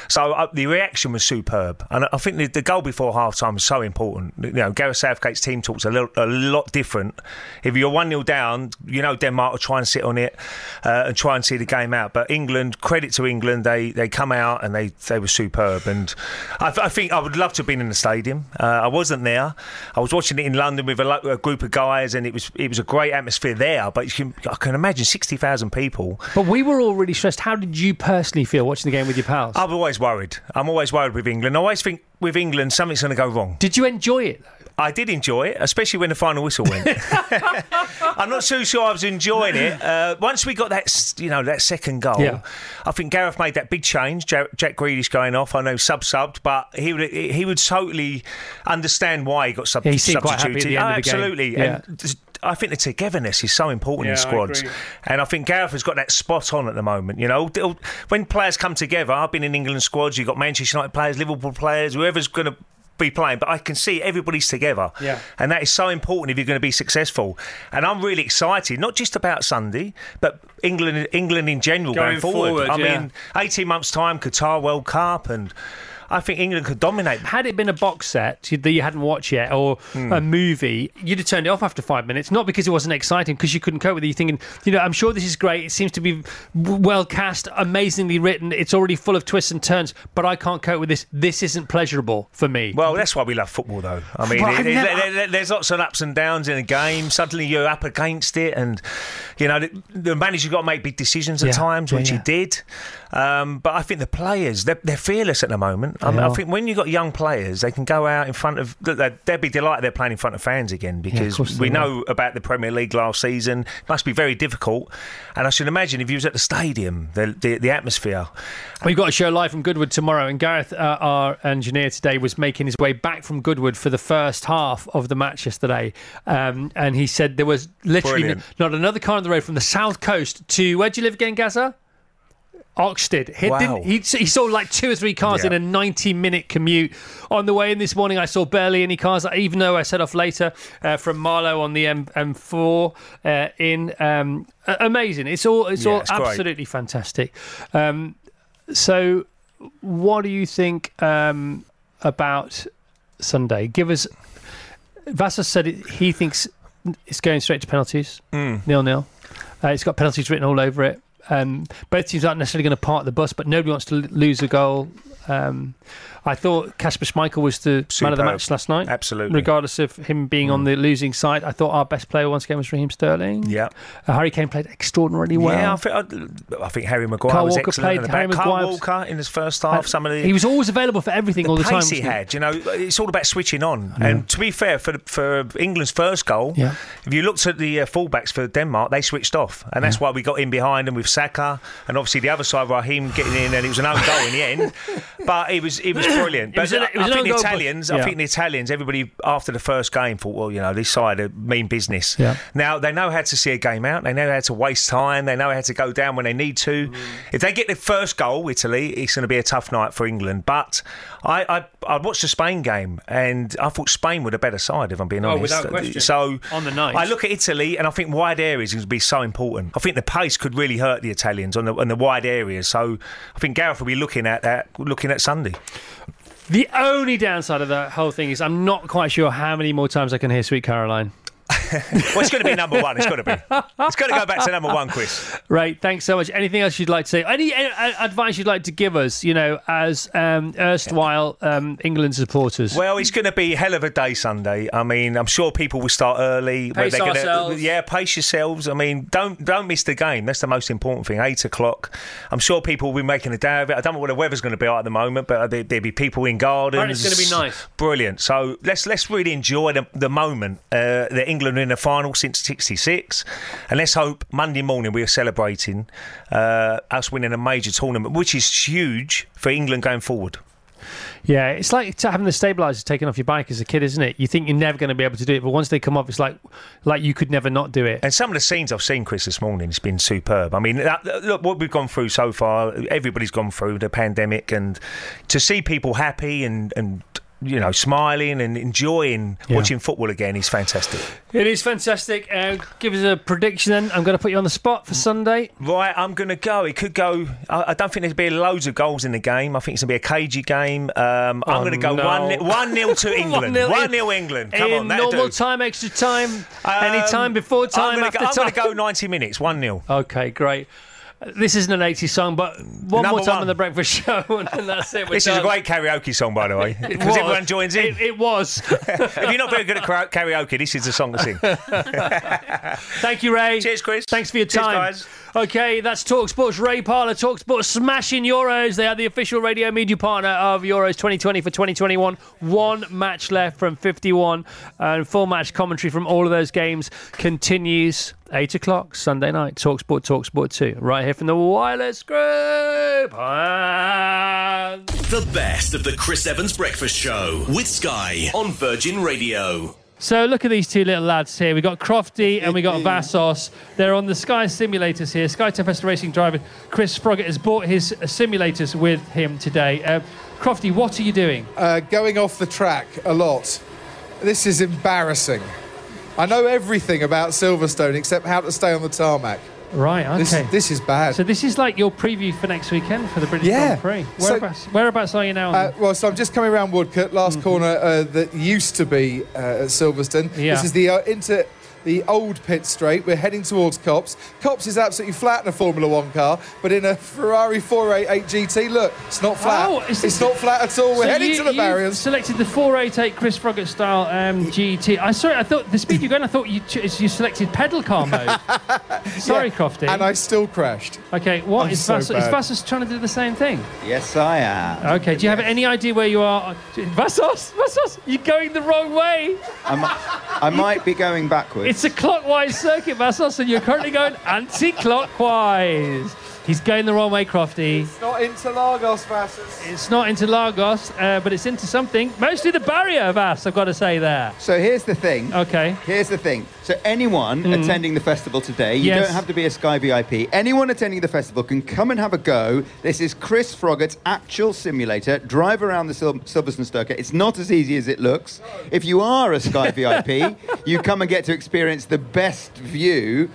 L: So uh, the reaction was superb, and I think the, the goal before half time was so important. You know, Gareth Southgate's team talks a, little, a lot different. If you're one 0 down, you know Denmark will try and sit on it uh, and try and see the game out. But England, credit to England, they they come out and they they were superb. And I, I think I would love to have been in the stadium. Uh, I wasn't there. I was watching it in London with a, lo- a group of guys, and it was it was a great atmosphere there. But you can, I can imagine sixty thousand people.
A: But we were all really stressed. How did you personally feel watching the game with your pals?
L: I'm always worried. I'm always worried with England. I always think with England something's going to go wrong.
A: Did you enjoy it?
L: I did enjoy it, especially when the final whistle went. I'm not so sure I was enjoying it. Uh, once we got that, you know, that second goal,
A: Yeah.
L: I think Gareth made that big change. Jack, Jack Grealish going off. I know sub subbed, but he would he would totally understand why he got sub-
A: Yeah, he seemed quite happy at
L: substituted.
A: the end
L: Oh,
A: of the game.
L: absolutely.
A: Yeah.
L: And I think the togetherness is so important in
A: Yeah, I
L: squads,
A: agree.
L: and I think Gareth has got that spot on at the moment. You know, when players come together, I've been in England squads. You've got Manchester United players, Liverpool players, whoever's going to be playing, but I can see everybody's together.
A: Yeah.
L: And that is so important if you're going to be successful. And I'm really excited, not just about Sunday, but England England in general going,
A: Going forward,
L: I
A: yeah.
L: mean, 18 months' time, Qatar World Cup, and I think England could dominate.
A: Had it been a box set that you hadn't watched yet or
L: Hmm.
A: a movie, you'd have turned it off after five minutes. Not because it wasn't exciting, because you couldn't cope with it. You're thinking, you know, I'm sure this is great. It seems to be well cast, amazingly written. It's already full of twists and turns, but I can't cope with this. This isn't pleasurable for me.
L: Well, that's why we love football, though. I mean, it- it-
A: never-
L: there- there- there's lots of ups and downs in a game. Suddenly you're up against it, and you know the, the manager's got to make big decisions at
A: Yeah,
L: times,
A: yeah,
L: which
A: yeah.
L: he did. Um, but I think the players they're, they're fearless at the moment. I, mean, I think when you've got young players, they can go out in front of. They'd they'd be delighted they're playing in front of fans again because
A: course
L: we know about the Premier League last season. It must be very difficult, and I should imagine if you was at the stadium, the the, the atmosphere.
A: We've got a show live from Goodwood tomorrow, and Gareth, uh, our engineer today, was making his way back from Goodwood for the first half of the match yesterday. Um, and he said there was literally n- not another car on the road from the south coast to where do you live again, Gaza? Oxted. He,
L: Wow.
A: didn't, he, he saw like two or three cars
L: Yeah.
A: in a 90 minute commute on the way in this morning. I saw barely any cars, even though I set off later uh, from Marlow on the M- M4 uh, in. Um, amazing. It's all, it's
L: Yeah,
A: all
L: it's great.
A: absolutely fantastic. Um, so, what do you think um, about Sunday? Give us. Vassos said it, he thinks it's going straight to penalties,
L: Mm.
A: nil nil. Uh, it's got penalties written all over it. Um, both teams aren't necessarily going to park the bus, but nobody wants to lose a goal. Um, I thought Kasper Schmeichel was the man of the match last night.
L: Absolutely.
A: Regardless of him being on the losing side, I thought our best player once again was Raheem Sterling.
L: Yeah.
A: Uh, Harry Kane played extraordinarily well.
L: Yeah, I think, I, I think Harry Maguire
A: Carl
L: was
A: Walker
L: excellent.
A: played, Harry.
L: Carl
A: Maguire was-
L: Walker in his first half.
A: Uh,
L: some of the
A: he was always available for everything all the time.
L: pace he
A: wasn't he?
L: had. You know, it's all about switching on. And to be fair, for for England's first goal,
A: Yeah.
L: if you looked at the uh, fullbacks for Denmark, they switched off, and that's why we got in behind them with Saka, and obviously the other side Raheem getting in, and it was an own goal in the end. But it was it was brilliant.
A: It was an-
L: I
A: an
L: think the Italians,
A: yeah.
L: I think the Italians, everybody after the first game thought, well, you know, this side are mean business.
A: Yeah.
L: Now they know how to see a game out. They know how to waste time. They know how to go down when they need to.
A: Mm.
L: If they get the first goal, Italy, it's going to be a tough night for England. But I, I I watched the Spain game, and I thought Spain were the better side. If I'm being
A: Oh,
L: honest,
A: without question.
L: So
A: On the night.
L: I look at Italy, and I think wide areas is going to be so important. I think the pace could really hurt the Italians on the on the wide areas. So I think Gareth will be looking at that, looking at Sunday.
A: The only downside of that whole thing is I'm not quite sure how many more times I can hear Sweet Caroline.
L: Well, it's going to be number one. It's got to be. It's got to go back to number one, Chris.
A: Right, thanks so much. Anything else you'd like to say? Any uh, advice you'd like to give us, you know, as um, erstwhile um, England supporters?
L: Well, it's going to be a hell of a day Sunday. I mean, I'm sure people will start early.
A: Pace
L: they're gonna- yeah, pace yourselves. I mean, don't don't miss the game. That's the most important thing. Eight o'clock. I'm sure people will be making a day of it. I don't know what the weather's going to be like at the moment, but there, there'll be people in gardens.
A: It's gonna be nice.
L: Brilliant. So let's let's really enjoy the, the moment uh, that England are in the final since '66, and let's hope Monday morning we are celebrating uh, us winning a major tournament, which is huge for England going forward.
A: Yeah, it's like having the stabilizers taken off your bike as a kid, isn't it? You think you're never going to be able to do it, but once they come off, it's like like you could never not do it.
L: And some of the scenes I've seen, Chris, this morning, it's been superb. I mean, that, look what we've gone through so far. Everybody's gone through the pandemic, and to see people happy and and you know smiling and enjoying
A: Yeah.
L: watching football again is fantastic.
A: It is fantastic. Uh, give us a prediction then. I'm going to put you on the spot for Sunday.
L: Right, I'm going to go. It could go. I, I don't think there'll be loads of goals in the game. I think it's going to be a cagey game. Um, I'm
A: Oh,
L: going to go
A: no.
L: one one nil to England.
A: 1-0
L: one 0 England. Come
A: in
L: on,
A: normal
L: do.
A: time, extra time, any
L: Um,
A: time before time,
L: I'm gonna go, I'm going to go 90 minutes. One 0
A: Okay, great. This isn't an 80s song, but one
L: Number
A: more time
L: one.
A: on the breakfast show, and that's it. We're
L: This is a
A: done.
L: great karaoke song, by the way, because
A: was.
L: everyone joins in.
A: It, it was.
L: if you're not very good at kara- karaoke, this is the song to sing.
A: Thank you, Ray.
L: Cheers, Chris.
A: Thanks for your
L: Cheers,
A: time.
L: guys.
A: Okay, that's Talksport's Ray Parlour. Talksport smashing Euros. They are the official radio media partner of Euros 2020 for 2021. One match left from 51, and full match commentary from all of those games continues. 8 o'clock Sunday night. Talksport, Talksport 2. Right here from the Wireless Group. And-
D: The best of the Chris Evans Breakfast Show with Sky on Virgin Radio.
A: So look at these two little lads here. We've got Crofty and we got Vassos. They're on the Sky simulators here. Sky Tempest Racing driver Chris Froggatt has brought his simulators with him today. Uh, Crofty, what are you doing?
M: uh, going off the track a lot. This is embarrassing. I know everything about Silverstone except how to stay on the tarmac.
A: Right, okay.
M: This, this is bad.
A: So this is like your preview for next weekend for the British
M: Yeah.
A: Grand Prix.
M: So-
A: Whereabouts, whereabouts are you now?
M: Uh, well, so I'm just coming around Woodcote, last
A: Mm-hmm.
M: corner uh, that used to be uh, at Silverstone.
A: Yeah.
M: This is the uh, into the old pit straight. We're heading towards Copse. Copse is absolutely flat in a Formula One car, but in a Ferrari 488 GT, look, it's not flat.
A: Oh, is
M: it's
A: this-
M: not flat at all. We're
A: So
M: heading
A: you-
M: to the
A: you
M: barriers.
A: selected the 488 Chris Froggatt style um, GT. I sorry, I thought the speed you're going. I thought you ch- you selected pedal car mode. sorry,
M: Yeah,
A: Crofty.
M: And I still crashed.
A: Okay, what
M: I'm
A: is
M: so
A: Vassos? Is. Vassos trying to do the same thing?
N: Yes, I am.
A: Okay, do you have any idea where you are? Vassos, Vassos, you're going the wrong way.
N: I'm, I might be going backwards.
A: It's a clockwise circuit, Vassos, and you're currently going anti-clockwise. He's going the wrong way, Crofty.
M: It's not into Lagos, Vassos.
A: It's not into Lagos, uh, but it's into something. Mostly the barrier, Vass, I've got to say there.
N: So here's the thing.
A: Okay.
N: Here's the thing. So anyone
A: Mm.
N: attending the festival today, you
A: Yes.
N: don't have to be a Sky VIP. Anyone attending the festival can come and have a go. This is Chris Froggatt's actual simulator. Drive around the Sil- Silverstone Stoker. It's not as easy as it looks. If you are a Sky VIP, you come and get to experience the best view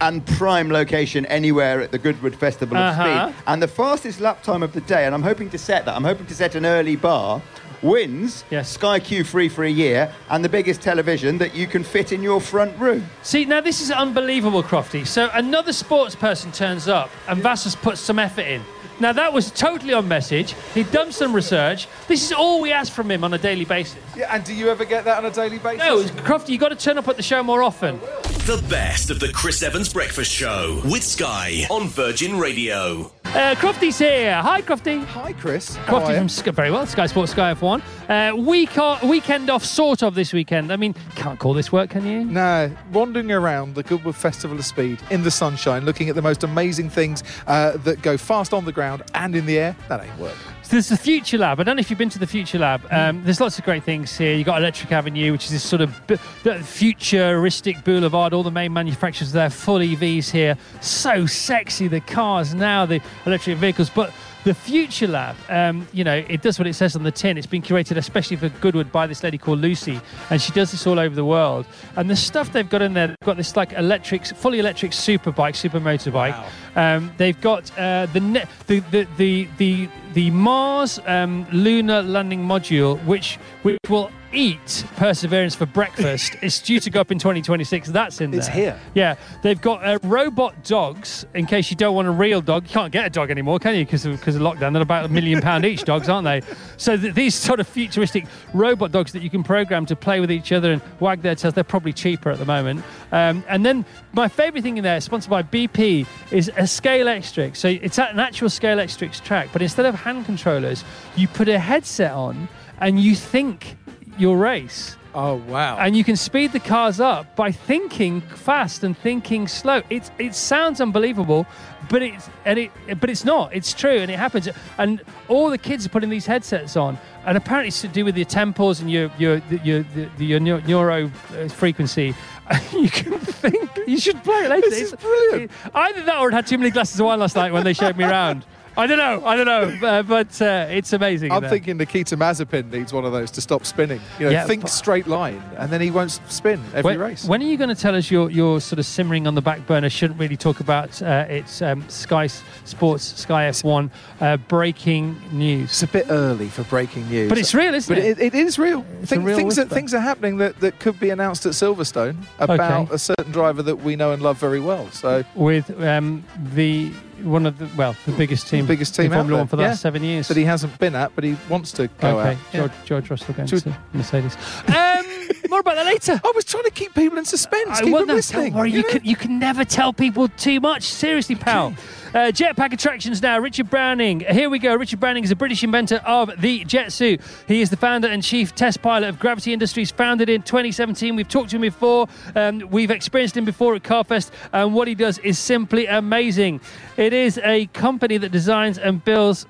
N: and prime location anywhere at the Goodwood Festival of
A: Uh-huh.
N: Speed. And the fastest lap time of the day, and I'm hoping to set that, I'm hoping to set an early bar, wins Sky Q free for a year and the biggest television that you can fit in your front room.
A: See, now this is unbelievable, Crofty. So another sports person turns up and Vassos puts some effort in. Now that was totally on message. He'd done some research. This is all we ask from him on a daily basis.
M: Yeah, and do you ever get that on a daily basis?
A: No, Crofty, you've got to turn up at the show more often.
D: The best of the Chris Evans Breakfast Show with Sky on Virgin Radio.
A: Uh, Crofty's here. Hi, Crofty.
M: Hi, Chris.
A: Crofty from Sky, very well. Sky Sports, Sky F1. Uh, week o- weekend off, sort of this weekend. I mean, can't call this work, can you?
M: No, wandering around the Goodwood Festival of Speed in the sunshine, looking at the most amazing things uh, that go fast on the ground and in the air, that ain't work.
A: So there's the Future Lab. I don't know if you've been to the Future Lab. Um, there's lots of great things here. You've got Electric Avenue, which is this sort of bu- futuristic boulevard. All the main manufacturers there, full EVs here. So sexy, the cars now, the electric vehicles. But the Future Lab, um, you know, it does what it says on the tin. It's been curated especially for Goodwood by this lady called Lucy, and she does this all over the world. And the stuff they've got in there, they've got this like electric, fully electric super bike, super motorbike. Um, they've got uh, the, ne- the the the the the Mars um, lunar landing module, which which will eat Perseverance for breakfast. it's due to go up in 2026. That's in there.
M: It's here.
A: Yeah, they've got uh, robot dogs. In case you don't want a real dog, you can't get a dog anymore, can you? Because of, 'cause of lockdown, they're about a million pound each. Dogs, aren't they? So th- these sort of futuristic robot dogs that you can program to play with each other and wag their tails. They're probably cheaper at the moment. Um, and then my favourite thing in there, sponsored by BP, is a Scalextric. So it's an actual Scalextric track, but instead of hand controllers, you put a headset on and you think your race.
M: Oh wow!
A: And you can speed the cars up by thinking fast and thinking slow. It's it sounds unbelievable, but it's and it but it's not. It's true and it happens. And all the kids are putting these headsets on, and apparently it's to do with your temples and your your your your, your neuro uh, frequency. you can think. You should play it later.
M: This is brilliant.
A: Either that or I'd had too many glasses of wine last night when they showed me around. I don't know. I don't know. Uh, but uh, it's amazing.
M: I'm thinking Nikita Mazepin needs one of those to stop spinning. You know,
A: Yeah,
M: think straight line, and then he won't spin every
A: when,
M: race.
A: When are you going to tell us you're, you're sort of simmering on the back burner? Shouldn't really talk about uh, it's um, Sky Sports, Sky F1 uh, breaking news.
M: It's a bit early for breaking news,
A: But it's real, isn't
M: but
A: it?
M: it, it is real. Think-
A: real
M: things, that, things are happening that, that could be announced at Silverstone about
A: Okay.
M: a certain driver that we know and love very well. So
A: With um, the one of the well, the biggest team, the
M: biggest team
A: in Formula. One for the
M: Yeah.
A: last seven years.
M: that he hasn't been at, but he wants to go
A: okay,
M: out.
A: George, George Russell going
M: Should-
A: to Mercedes. Um, more about that later.
M: I was trying to keep people in suspense.
A: I
M: keep them listening.
A: Don't worry, you,
M: you know?
A: can, you can never tell people too much. Seriously, pal. Uh, jetpack attractions now. Richard Browning. Here we go. Richard Browning is a British inventor of the jet suit. He is the founder and chief test pilot of Gravity Industries, founded in 2017. We've talked to him before. Um, we've experienced him before at Carfest, and what he does is simply amazing. It is a company that designs and builds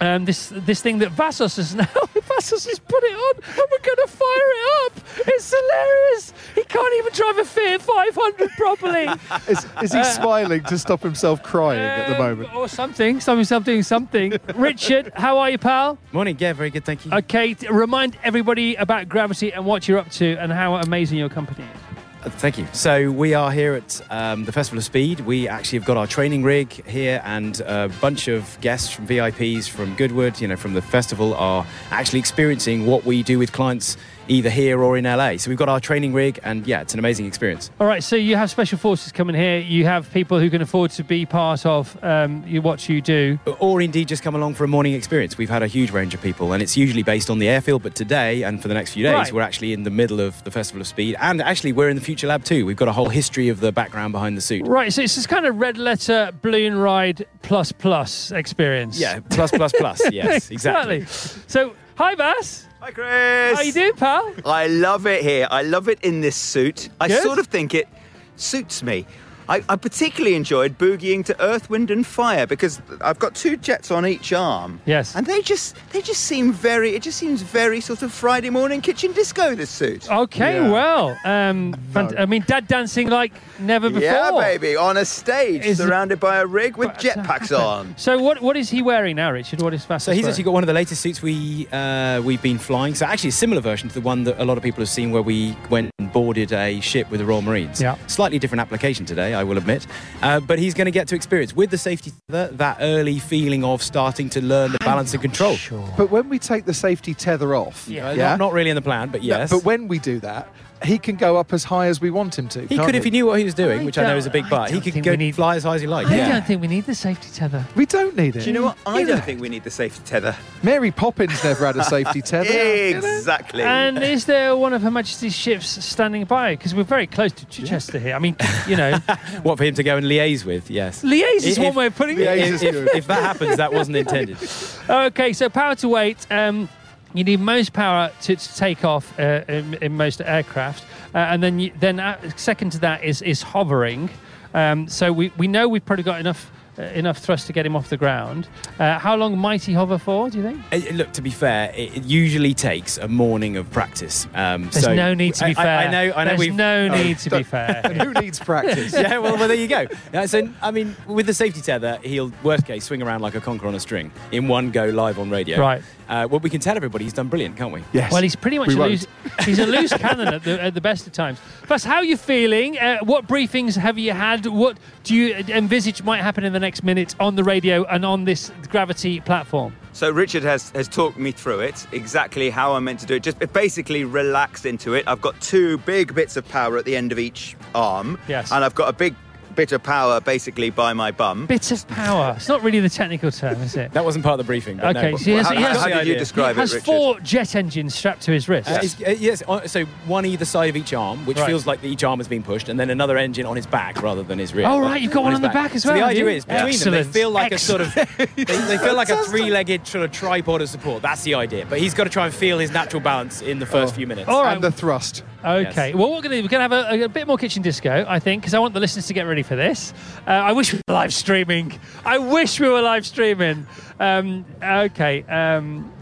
A: um, this this thing that Vassos has now. Vassos has put it on, and we're going to fire it up. It's hilarious. He can't even drive a Fiat 500 properly.
M: Is, is he
A: Uh,
M: smiling to stop himself crying at the
A: Um,
M: moment?
A: Or something. Stop himself doing something. Richard, how are you, pal?
O: Morning, yeah, very good, thank you.
A: Okay, t- remind everybody about Gravity and what you're up to and how amazing your company is.
O: Thank you. So we are here at um, the Festival of Speed. We actually have got our training rig here, and a bunch of guests from VIPs from Goodwood, you know, from the festival, are actually experiencing what we do with clients either here or in LA. So we've got our training rig, and yeah, it's an amazing experience.
A: All right, so you have special forces coming here. You have people who can afford to be part of um, you, what you do.
O: Or indeed just come along for a morning experience. We've had a huge range of people, and it's usually based on the airfield. But today and for the next few days,
A: Right.
O: we're actually in the middle of the Festival of Speed, and actually we're in the Future Lab too. We've got a whole history of the background behind the suit.
A: Right, so it's this kind of red letter balloon ride plus plus experience.
O: Yeah, plus plus plus. Yes, exactly.
A: So, hi, Bass.
E: Hi, Chris.
A: How you doing, pal?
E: I love it here. I love it in this suit. I sort of think it suits me. I, I particularly enjoyed boogieing to Earth, Wind and Fire because I've got two jets on each arm.
A: Yes.
E: And they just they just seem very it just seems very sort of Friday morning kitchen disco this suit.
A: Okay,
E: Yeah.
A: well, um, fant- I mean, dad dancing like never before.
E: Yeah, baby, on a stage,
A: Is it-
E: surrounded by a rig with jetpacks on.
A: So, what what is he wearing now, Richard? What is Vassos
O: So he's
A: wearing?
O: actually got one of the latest suits we uh, we've been flying. So actually a similar version to the one that a lot of people have seen, where we went and boarded a ship with the Royal Marines.
A: Yeah.
O: Slightly different application today, I will admit, uh, but he's going to get to experience with the safety tether that early feeling of starting to learn the balance and control.
M: But when we take the safety tether off,
O: Yeah, Not, not really in the plan, but
M: No,
O: yes.
M: but when we do that, he can go up as high as we want him to.
O: He could if he knew what he was doing, which I, know is a big but. He could go fly as high as he likes.
A: I
O: yeah.
A: don't think we need the safety tether.
M: We don't need it.
N: Do you know what? I don't think we need the safety tether.
M: Mary Poppins never had a safety tether.
N: exactly.
A: And is there one of Her Majesty's ships standing by? Because we're very close to Chichester here. I mean, you know,
O: What for him to go and liaise with? Yes.
A: liaise is
O: If-
A: one way of putting it.
O: If, if, if that happens, that wasn't intended.
A: Okay, so power to weight. Um, you need most power to, to take off uh, in, in most aircraft, uh, and then you, then uh, second to that is is hovering. Um, so we, we know we've probably got enough uh, enough thrust to get him off the ground. Uh, how long might he hover for? Do you think?
O: Uh, Look, to be fair, it it usually takes a morning of practice. Um,
A: There's
O: so
A: no need to be
O: I- I-
A: fair.
O: I, know. I know.
A: There's
O: we've,
A: no
O: oh,
A: need to be fair.
M: Who needs practice?
O: yeah, well, well, there you go. Yeah, so, I mean, with the safety tether, he'll, worst case, swing around like a conker on a string in one go live on radio.
A: Right.
O: Uh, well, we can tell everybody he's done brilliant, can't we?
M: Yes.
A: Well, he's pretty much
M: We
A: a
M: won't.
A: loose. He's a loose cannon at the, at the best of times. Plus, how are you feeling? Uh, what briefings have you had? What do you envisage might happen in the next minute on the radio and on this gravity platform?
N: So Richard has, has talked me through it, exactly how I'm meant to do it. Just basically relax into it. I've got two big bits of power at the end of each arm.
A: Yes.
N: And I've got a big bit of power basically by my bum.
A: Bit of power. It's not really the technical term, is it?
O: That wasn't part of the briefing. But
A: Okay,
O: no.
A: so he has,
N: How-
A: he has,
N: how did you
O: idea.
N: describe
A: he has
N: it, Richard?
A: four jet engines strapped to his wrist.
O: Uh, it's- uh, yes, so one either side of each arm, which
A: Right.
O: feels like each arm has been pushed, and then another engine on his back rather than his rear.
A: Oh, right, you've got one on the back as well,
O: So the idea
A: you?
O: is between them, they feel like a sort of they, they feel like a three-legged sort of tripod of support. That's the idea. But he's got to try and feel his natural balance in the first few minutes.
A: All right.
M: And the thrust.
A: Okay. Well, we're going to we're going to have a, a bit more kitchen disco, I think, because I want the listeners to get ready for this. Uh, I wish we were live streaming. I wish we were live streaming. Um, okay. Um,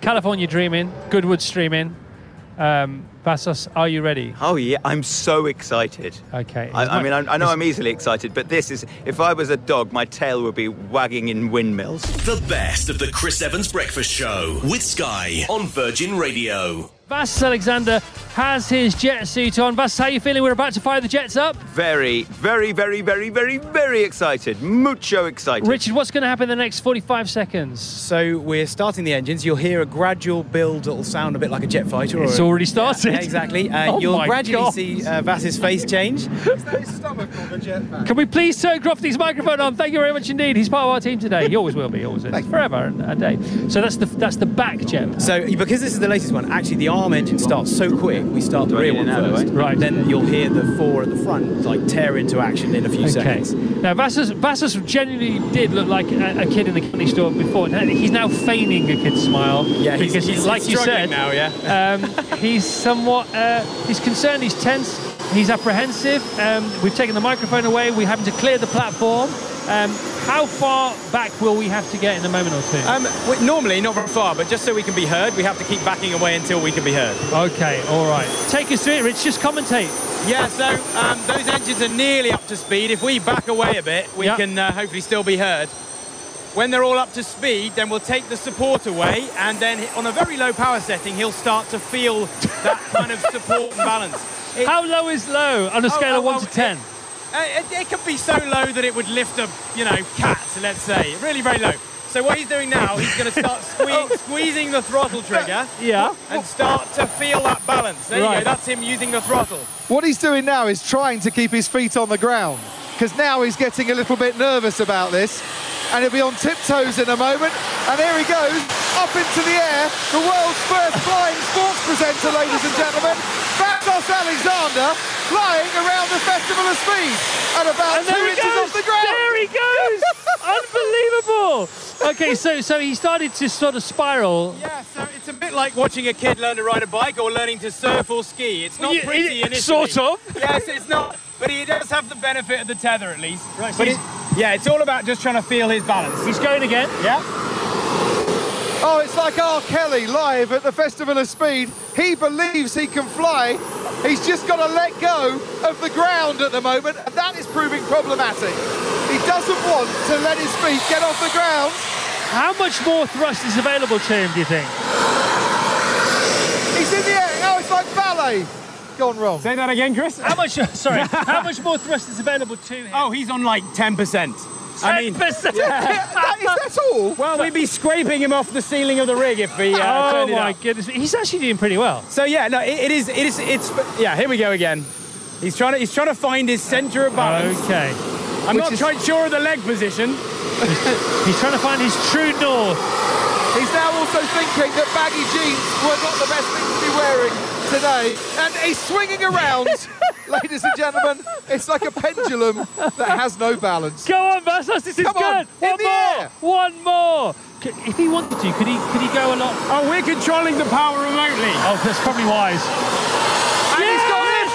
A: California Dreaming, Goodwood Streaming. Um, Vassos, are you ready?
N: Oh yeah, I'm so excited.
A: Okay.
N: I, I mean, I, I know I'm easily excited, but this is, if I was a dog, my tail would be wagging in windmills.
D: The best of the Chris Evans Breakfast Show with Sky on Virgin Radio.
A: Vas Alexander has his jet suit on. Vas, how are you feeling? We're about to fire the jets up.
N: Very, very, very, very, very, very excited. Mucho excited.
A: Richard, what's going to happen in the next 45 seconds?
O: So we're starting the engines. You'll hear a gradual build that'll sound a bit like a jet fighter. Or
A: It's
O: a-
A: already started.
O: Yeah, exactly. Uh,
A: Oh
O: you'll gradually
A: God.
O: see uh, Vass's face change.
A: Is that his stomach or the jet Can we please turn Crofty's microphone on? Thank you very much indeed. He's part of our team today. He always will be, always is. Forever and a day. So that's the that's the back jet.
O: So because this is the latest one, actually the arm engine starts so quick. We start the rear one first.
N: right?
A: Right.
O: Then you'll hear the four at the front like tear into action in a few
A: Okay.
O: seconds.
A: Now Vassos, Vassos genuinely did look like a, a kid in the candy store before. He's now feigning a kid's smile.
O: Yeah, he's-
A: because
O: he's
A: like you said,
O: now, yeah.
A: um, he's somewhat uh, he's concerned. He's tense. He's apprehensive. Um, we've taken the microphone away. We're having to clear the platform. Um, how far back will we have to get in a moment or two?
O: Um, we- normally not very far, but just so we can be heard, we have to keep backing away until we can be heard.
A: Okay, all right. Take us through it, Rich. Just commentate.
O: Yeah, so um, those engines are nearly up to speed. If we back away a bit, we
A: Yeah.
O: can uh, hopefully still be heard. When they're all up to speed, then we'll take the support away, and then on a very low power setting, he'll start to feel that kind of support and balance. It-
A: How low is low on a
O: Oh,
A: scale
O: oh,
A: of one
O: oh,
A: to ten?
O: Uh, it, it could be so low that it would lift a, you know, cat, let's say. Really very low. So what he's doing now, he's going to start sque- squeezing the throttle trigger
A: Yeah.
O: and start to feel that balance. There you go. That's him using the throttle.
M: What he's doing now is trying to keep his feet on the ground because now he's getting a little bit nervous about this. And he'll be on tiptoes in a moment. And here he goes, up into the air. The world's first flying sports presenter, ladies and gentlemen. Vassos Alexander flying around the Festival of Speed at about
A: And
M: two
A: there
M: inches
A: goes.
M: off the ground.
A: There he goes. Unbelievable. Okay, so so he started to sort of spiral.
O: Yeah, so it's a bit like watching a kid learn to ride a bike or learning to surf or ski. It's not
A: Well, yeah,
O: pretty
A: it-
O: initially.
A: sort of.
O: Yes, it's not. But he does have the benefit of the tether at least.
A: Right, so
O: But
A: he's-
O: it, yeah, it's all about just trying to feel his balance.
A: He's going again.
O: Yeah.
M: Oh, it's like R. Kelly live at the Festival of Speed. He believes he can fly. He's just got to let go of the ground at the moment, and that is proving problematic. He doesn't want to let his feet get off the ground.
A: How much more thrust is available to him? Do you think?
M: He's in the air. Oh, it's like ballet. Gone wrong.
O: Say that again, Chris.
A: How much? Uh, sorry. how much more thrust is available to him?
O: Oh, he's on like 10%. I mean,
A: 10%.
O: Yeah.
M: That is, that all?
O: Well, we'd be scraping him off the ceiling of the rig if we. Uh,
A: oh
O: turned it
A: my
O: up.
A: goodness, he's actually doing pretty well.
O: So yeah, no, it, it is. It is. It's. Yeah, here we go again. He's trying to. He's trying to find his centre of balance.
A: Okay.
O: I'm
A: Which
O: not
A: is-
O: quite sure of the leg position.
A: He's trying to find his true north.
M: He's now also thinking that baggy jeans were not the best thing to be wearing today. And he's swinging around, ladies and gentlemen. It's like a pendulum that has no balance.
A: Go on, Vassos, this is
M: Come on,
A: good. One
M: in the
A: more.
M: air.
A: One more. If he wanted to, could he could he go a lot?
O: Oh, we're controlling the power remotely.
A: Oh, that's probably wise.
M: And he's got
A: Yes,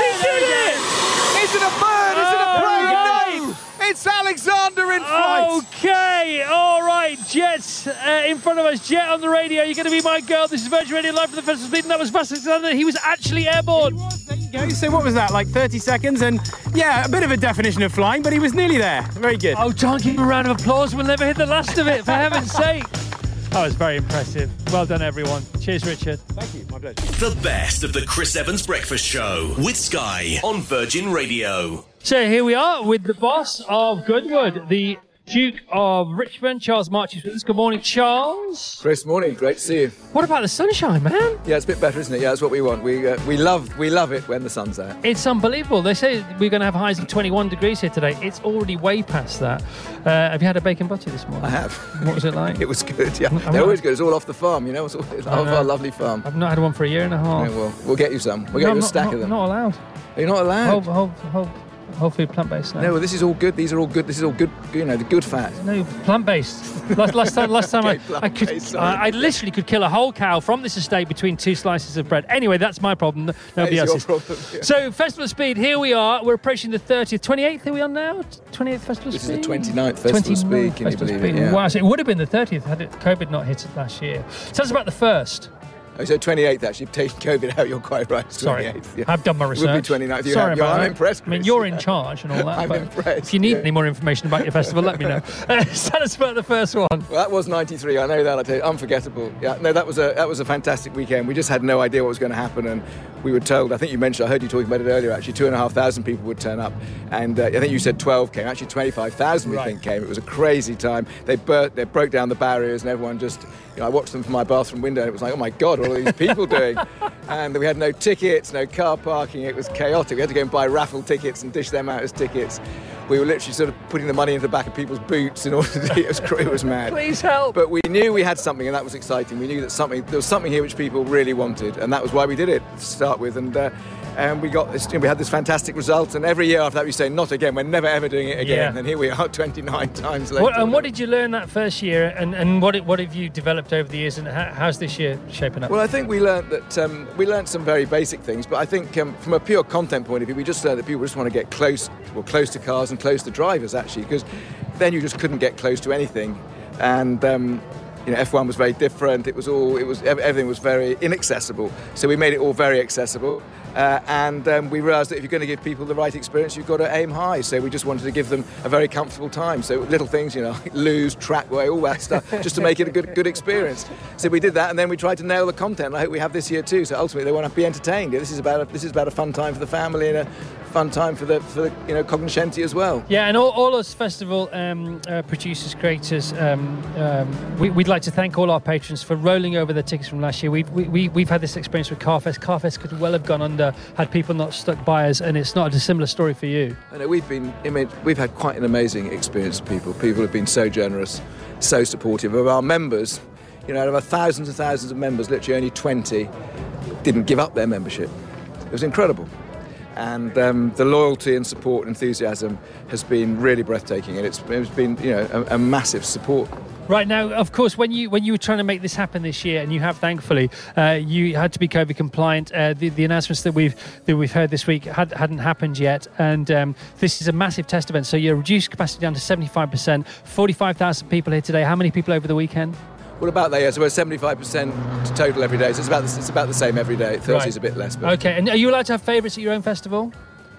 A: yes, he did it!
M: Is it a bird? Is it a
A: Oh,
M: plane?
A: right.
M: No! It's Alexander in flight!
A: Okay, all right, Jets uh, in front of us. Jet on the radio. You're going to be my girl. This is Virgin Radio live from the Festival Speed. And that was Vassos Alexander. He was actually airborne.
O: Okay, so what was that? Like 30 seconds, and yeah, a bit of a definition of flying, but he was nearly there. Very good.
A: Oh, John, give him a round of applause. We'll never hit the last of it, for heaven's sake. That was very impressive. Well done, everyone. Cheers, Richard.
O: Thank you. My pleasure.
D: The best of the Chris Evans Breakfast Show with Sky on Virgin Radio.
A: So here we are with the boss of Goodwood, the Duke of Richmond, Charles March is with us. Good morning, Charles.
P: Chris, morning. Great to see you.
A: What about the sunshine, man?
P: Yeah, it's a bit better, isn't it? Yeah, that's what we want. We uh, we love we love it when the sun's out.
A: It's unbelievable. They say we're going to have highs of 21 degrees here today. It's already way past that. Uh, have you had a bacon butty this morning?
P: I have.
A: What was it like?
P: It was good. Yeah,
A: I'm
P: they're always good. It's all off the farm, you know. It's all it's off
A: know.
P: our lovely farm.
A: I've not had one for a year and a half.
P: Yeah, well, we'll get you some. We'll get
A: No,
P: you a
A: I'm
P: stack
A: not,
P: of them.
A: Not allowed.
P: You're you not allowed?
A: Whole, whole, whole, whole food plant based now.
P: No, well, this is all good. These are all good. This is all good. You know, the good fat.
A: No, plant based. Last, last time, last time
P: Okay,
A: I, I could. I, I literally could kill a whole cow from this estate between two slices of bread. Anyway, that's my problem. Nobody
P: is
A: else's.
P: your problem, yeah.
A: So, Festival of Speed, here we are. We're approaching the 30th, 28th. Are we on now? 28th Festival of Speed.
P: This is the 29th Festival of Speed.
A: 29th
P: Can
A: Festival of
P: believe it? Yeah.
A: Wow, so it would have been the 30th had it, COVID not hit it last year. Tell us about the first.
P: Oh, so 28th actually. Taking COVID out, you're quite right.
A: Sorry,
P: 28th, yeah.
A: I've done my
P: It
A: research.
P: would be 29th. You
A: Sorry
P: have, you're,
A: about
P: I'm
A: that.
P: impressed.
A: I mean, you're in charge and all that.
P: I'm
A: but
P: impressed,
A: If you need
P: yeah.
A: any more information about your festival, let me know. Uh, tell us about the first one.
P: Well, that was '93. I know that. I tell you, unforgettable. Yeah, no, that was a that was a fantastic weekend. We just had no idea what was going to happen, and we were told. I think you mentioned. I heard you talking about it earlier. Actually, two and a half thousand people would turn up, and uh, I think you said 12 came. Actually, 25,000 we
A: Right.
P: think came. It was a crazy time. They bur- they broke down the barriers, and everyone just. You know, I watched them from my bathroom window, and it was like, oh my god, what are these people doing? And we had no tickets, no car parking. It was chaotic. We had to go and buy raffle tickets and dish them out as tickets. We were literally sort of putting the money into the back of people's boots in order to. It was, it was mad.
A: Please help.
P: But we knew we had something, and that was exciting. We knew that something there was something here which people really wanted, and that was why we did it to start with. And uh, and we got this, you know, we had this fantastic result. And every year after that, we say, not again. We're never ever doing it again.
A: Yeah.
P: And here we are, 29 times later.
A: What, and what did you learn that first year, and, and what what have you developed over the years, and how, how's this year shaping up?
P: Well, I think we learned that um, we learned some very basic things, but I think um, from a pure content point of view, we just learned that people just want to get close, well, close to cars and close to drivers actually, because then you just couldn't get close to anything, and. Um, you know, F1 was very different. It was all, it was everything was very inaccessible. So we made it all very accessible, uh, and um, we realised that if you're going to give people the right experience, you've got to aim high. So we just wanted to give them a very comfortable time. So little things, you know, loos, trackway, all that stuff, just to make it a good, good experience. So we did that, and then we tried to nail the content. I hope we have this year too. So ultimately, they want to be entertained. This is about a, this is about a fun time for the family and a fun time for the for the you know cognoscenti as well.
A: Yeah, and all, all us festival um, uh, producers, creators, um, um, we, we'd like to thank all our patrons for rolling over the tickets from last year. We've, we, we, we've had this experience with Carfest. Carfest could well have gone under had people not stuck by us, and it's not a dissimilar story for you.
P: I know we've been. I mean, we've had quite an amazing experience. With people, people have been so generous, so supportive of our members. You know, out of our thousands and thousands of members, literally only 20 didn't give up their membership. It was incredible. And um, the loyalty and support and enthusiasm has been really breathtaking, and it's, it's been, you know, a, a massive support
A: Right now, of course, when you when you were trying to make this happen this year, and you have, thankfully, uh, you had to be COVID compliant. Uh, the, the announcements that we've that we've heard this week had, hadn't happened yet, and um, this is a massive test event. So you're reduced capacity down to seventy five percent. Forty five thousand people here today. How many people over the weekend?
P: What about that? Yeah, so we're 75% total every day. So it's about the, it's about the same every day. Thursday's a bit less. But
A: Okay, and are you allowed to have favourites at your own festival?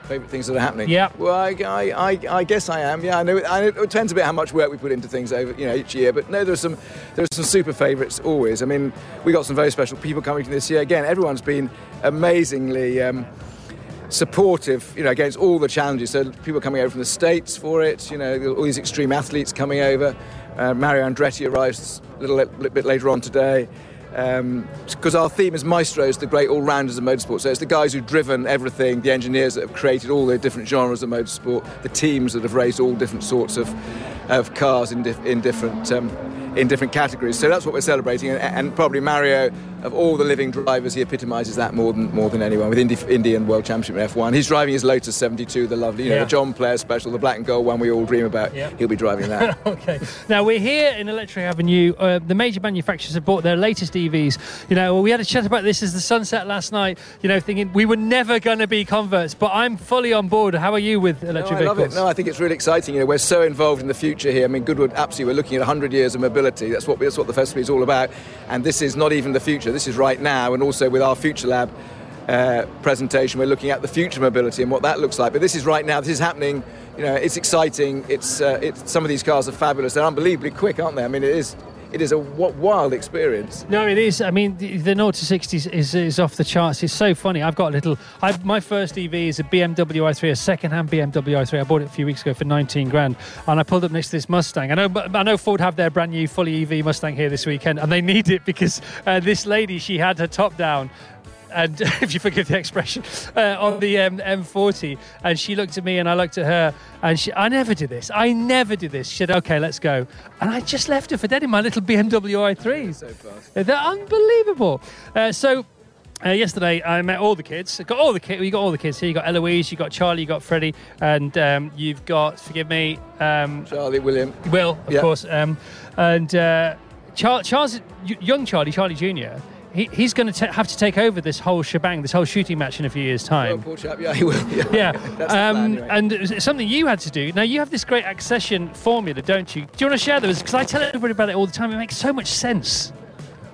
P: Favourite things that are happening?
A: Yeah.
P: Well, I, I, I, I guess I am. Yeah, I know. I know. It depends a bit how much work we put into things over, you know, each year. But no, there's some, there's some super favourites always. I mean, we got some very special people coming to this year. Again, everyone's been amazingly. Um, supportive, you know, against all the challenges. So people coming over from the states for it, you know, all these extreme athletes coming over. Uh, Mario Andretti arrives a little bit later on today. Because our theme is maestros, the great all-rounders of motorsport. So it's the guys who've driven everything, the engineers that have created all the different genres of motorsport, the teams that have raced all different sorts of, of cars in, dif- in different um, in different categories. So that's what we're celebrating, and, and probably Mario, of all the living drivers, he epitomises that more than more than anyone with Indy, and World Championship in F1. He's driving his Lotus 72, the lovely, you know,
A: Yeah.
P: the John Player Special, the black and gold one we all dream about.
A: Yeah.
P: He'll be driving that.
A: okay. Now we're here in Electric Avenue. Uh, the major manufacturers have bought their latest EVs. You know, we had a chat about this as the sunset last night. You know, thinking we were never going to be converts, but I'm fully on board. How are you with electric
P: no, I love
A: vehicles?
P: it. No, I think it's really exciting. You know, we're so involved in the future here. I mean, Goodwood, absolutely, we're looking at 100 years of mobility. That's what that's what the festival is all about. And this is not even the future. This is right now. And also with our Future Lab uh, presentation, we're looking at the future mobility and what that looks like. But this is right now. This is happening. You know, it's exciting. It's uh, it's some of these cars are fabulous. They're unbelievably quick, aren't they? I mean, it is it is a wild experience.
A: No, it is. I mean, the, the 0 to 60 is, is, is off the charts. It's so funny. I've got a little. I, my first EV is a BMW i3, a second-hand BMW i3. I bought it a few weeks ago for 19 grand, and I pulled up next to this Mustang. I know, I know Ford have their brand new fully EV Mustang here this weekend, and they need it because uh, this lady she had her top down. And if you forgive the expression, uh, on the um, M40, and she looked at me and I looked at her, and she, I never do this. I never do this. She said, "Okay, let's go," and I just left her for dead in my little BMW i3.
P: So fast.
A: They're unbelievable. Uh, so. Uh, yesterday, I met all the kids. Got all the kids. You got all the kids here. You got Eloise, you got Charlie, you got Freddie, and um, you've got. Forgive me, um,
P: Charlie, William,
A: Will, of
P: Yeah.
A: course, um, and uh, Char- Charles, y- young Charlie, Charlie Junior. He, he's going to have to take over this whole shebang, this whole shooting match in a few years'
P: Oh,
A: time.
P: poor chap. Yeah, he will. Yeah.
A: Yeah,
P: the plan,
A: um,
P: anyway.
A: and something you had to do. Now you have this great accession formula, don't you? Do you want to share those? Because I tell everybody about it all the time. It makes so much sense.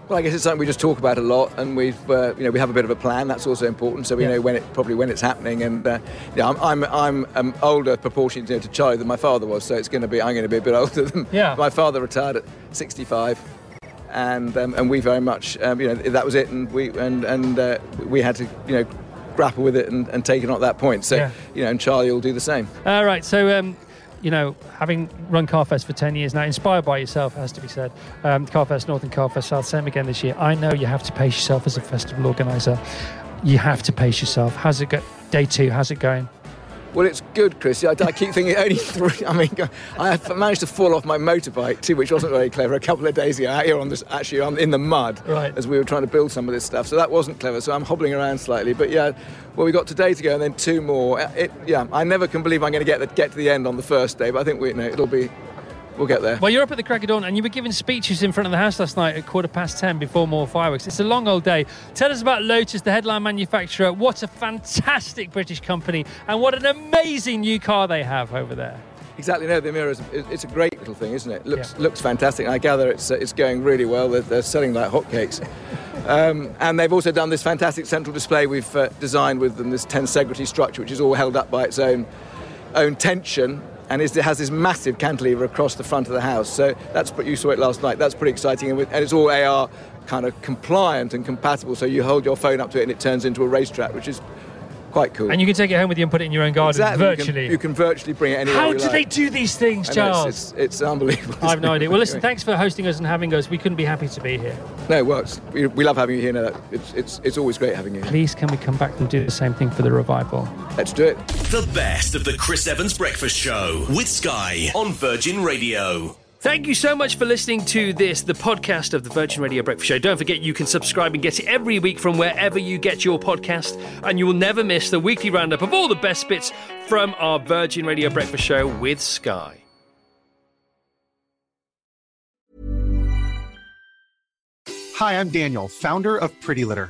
P: Well, I guess it's something we just talk about a lot, and we've uh, you know we have a bit of a plan. That's also important, so we
A: Yeah.
P: know when it probably when it's happening. And uh, yeah, I'm I'm, I'm um, older proportionally you know, to Charlie than my father was, so it's going to be I'm going to be a bit older than
A: Yeah.
P: my father retired at 65. And um, and we very much um, you know that was it, and we and and uh, we had to you know grapple with it and, and take it on at that point. So
A: Yeah.
P: you know, and Charlie will do the same.
A: All right, so um, you know, having run Carfest for ten years now, inspired by yourself, has to be said. Um, Carfest North and Carfest South, same again this year. I know you have to pace yourself as a festival organizer. You have to pace yourself. How's it go? Day two, how's it going?
P: Well, it's good, Chris. I, I keep thinking only three. I mean, I managed to fall off my motorbike too, which wasn't very clever. A couple of days ago, out here on this, actually on, in the mud,
A: Right.
P: as we were trying to build some of this stuff. So that wasn't clever. So I'm hobbling around slightly. But yeah, well, we got today to go, and then two more. Uh, it, yeah, I never can believe I'm going to get the, get to the end on the first day, but I think we, you know, it'll be, we'll get there.
A: Well, you're up at the crack of dawn and you were giving speeches in front of the house last night at quarter past ten before more fireworks. It's a long old day. Tell us about Lotus, the headline manufacturer. What a fantastic British company and what an amazing new car they have over there.
P: Exactly. No, the Emira is it's a great little thing, isn't it? Looks looks fantastic. I gather it's uh, it's going really well. They're, they're selling like hotcakes. Um, and they've also done this fantastic central display we've uh, designed with them, this tensegrity structure, which is all held up by its own own tension. And it has this massive cantilever across the front of the house. So that's you saw it last night. That's pretty exciting. And, and it's all AR kind of compliant and compatible. So you hold your phone up to it and it turns into a racetrack, which is quite cool.
A: And you can take it home with you and put it in your own garden
P: Exactly. You can-
A: virtually.
P: You can, virtually bring it anywhere.
A: How
P: you
A: do
P: like.
A: they do these things,
P: I know, it's-
A: Charles?
P: It's, it's, unbelievable.
A: I have no idea. Well, listen, thanks for hosting us and having us. We couldn't be happy to be here.
P: No, well, it's, we, we love having you here. No, it's, it's, it's always great having you. here.
A: Please, can we come back and do the same thing for the revival?
P: Let's do it.
D: The best of the Chris Evans Breakfast Show with Sky on Virgin Radio.
A: Thank you so much for listening to this, the podcast of the Virgin Radio Breakfast Show. Don't forget you can subscribe and get it every week from wherever you get your podcast, and you will never miss the weekly roundup of all the best bits from our Virgin Radio Breakfast Show with Sky.
Q: Hi, I'm Daniel, founder of Pretty Litter.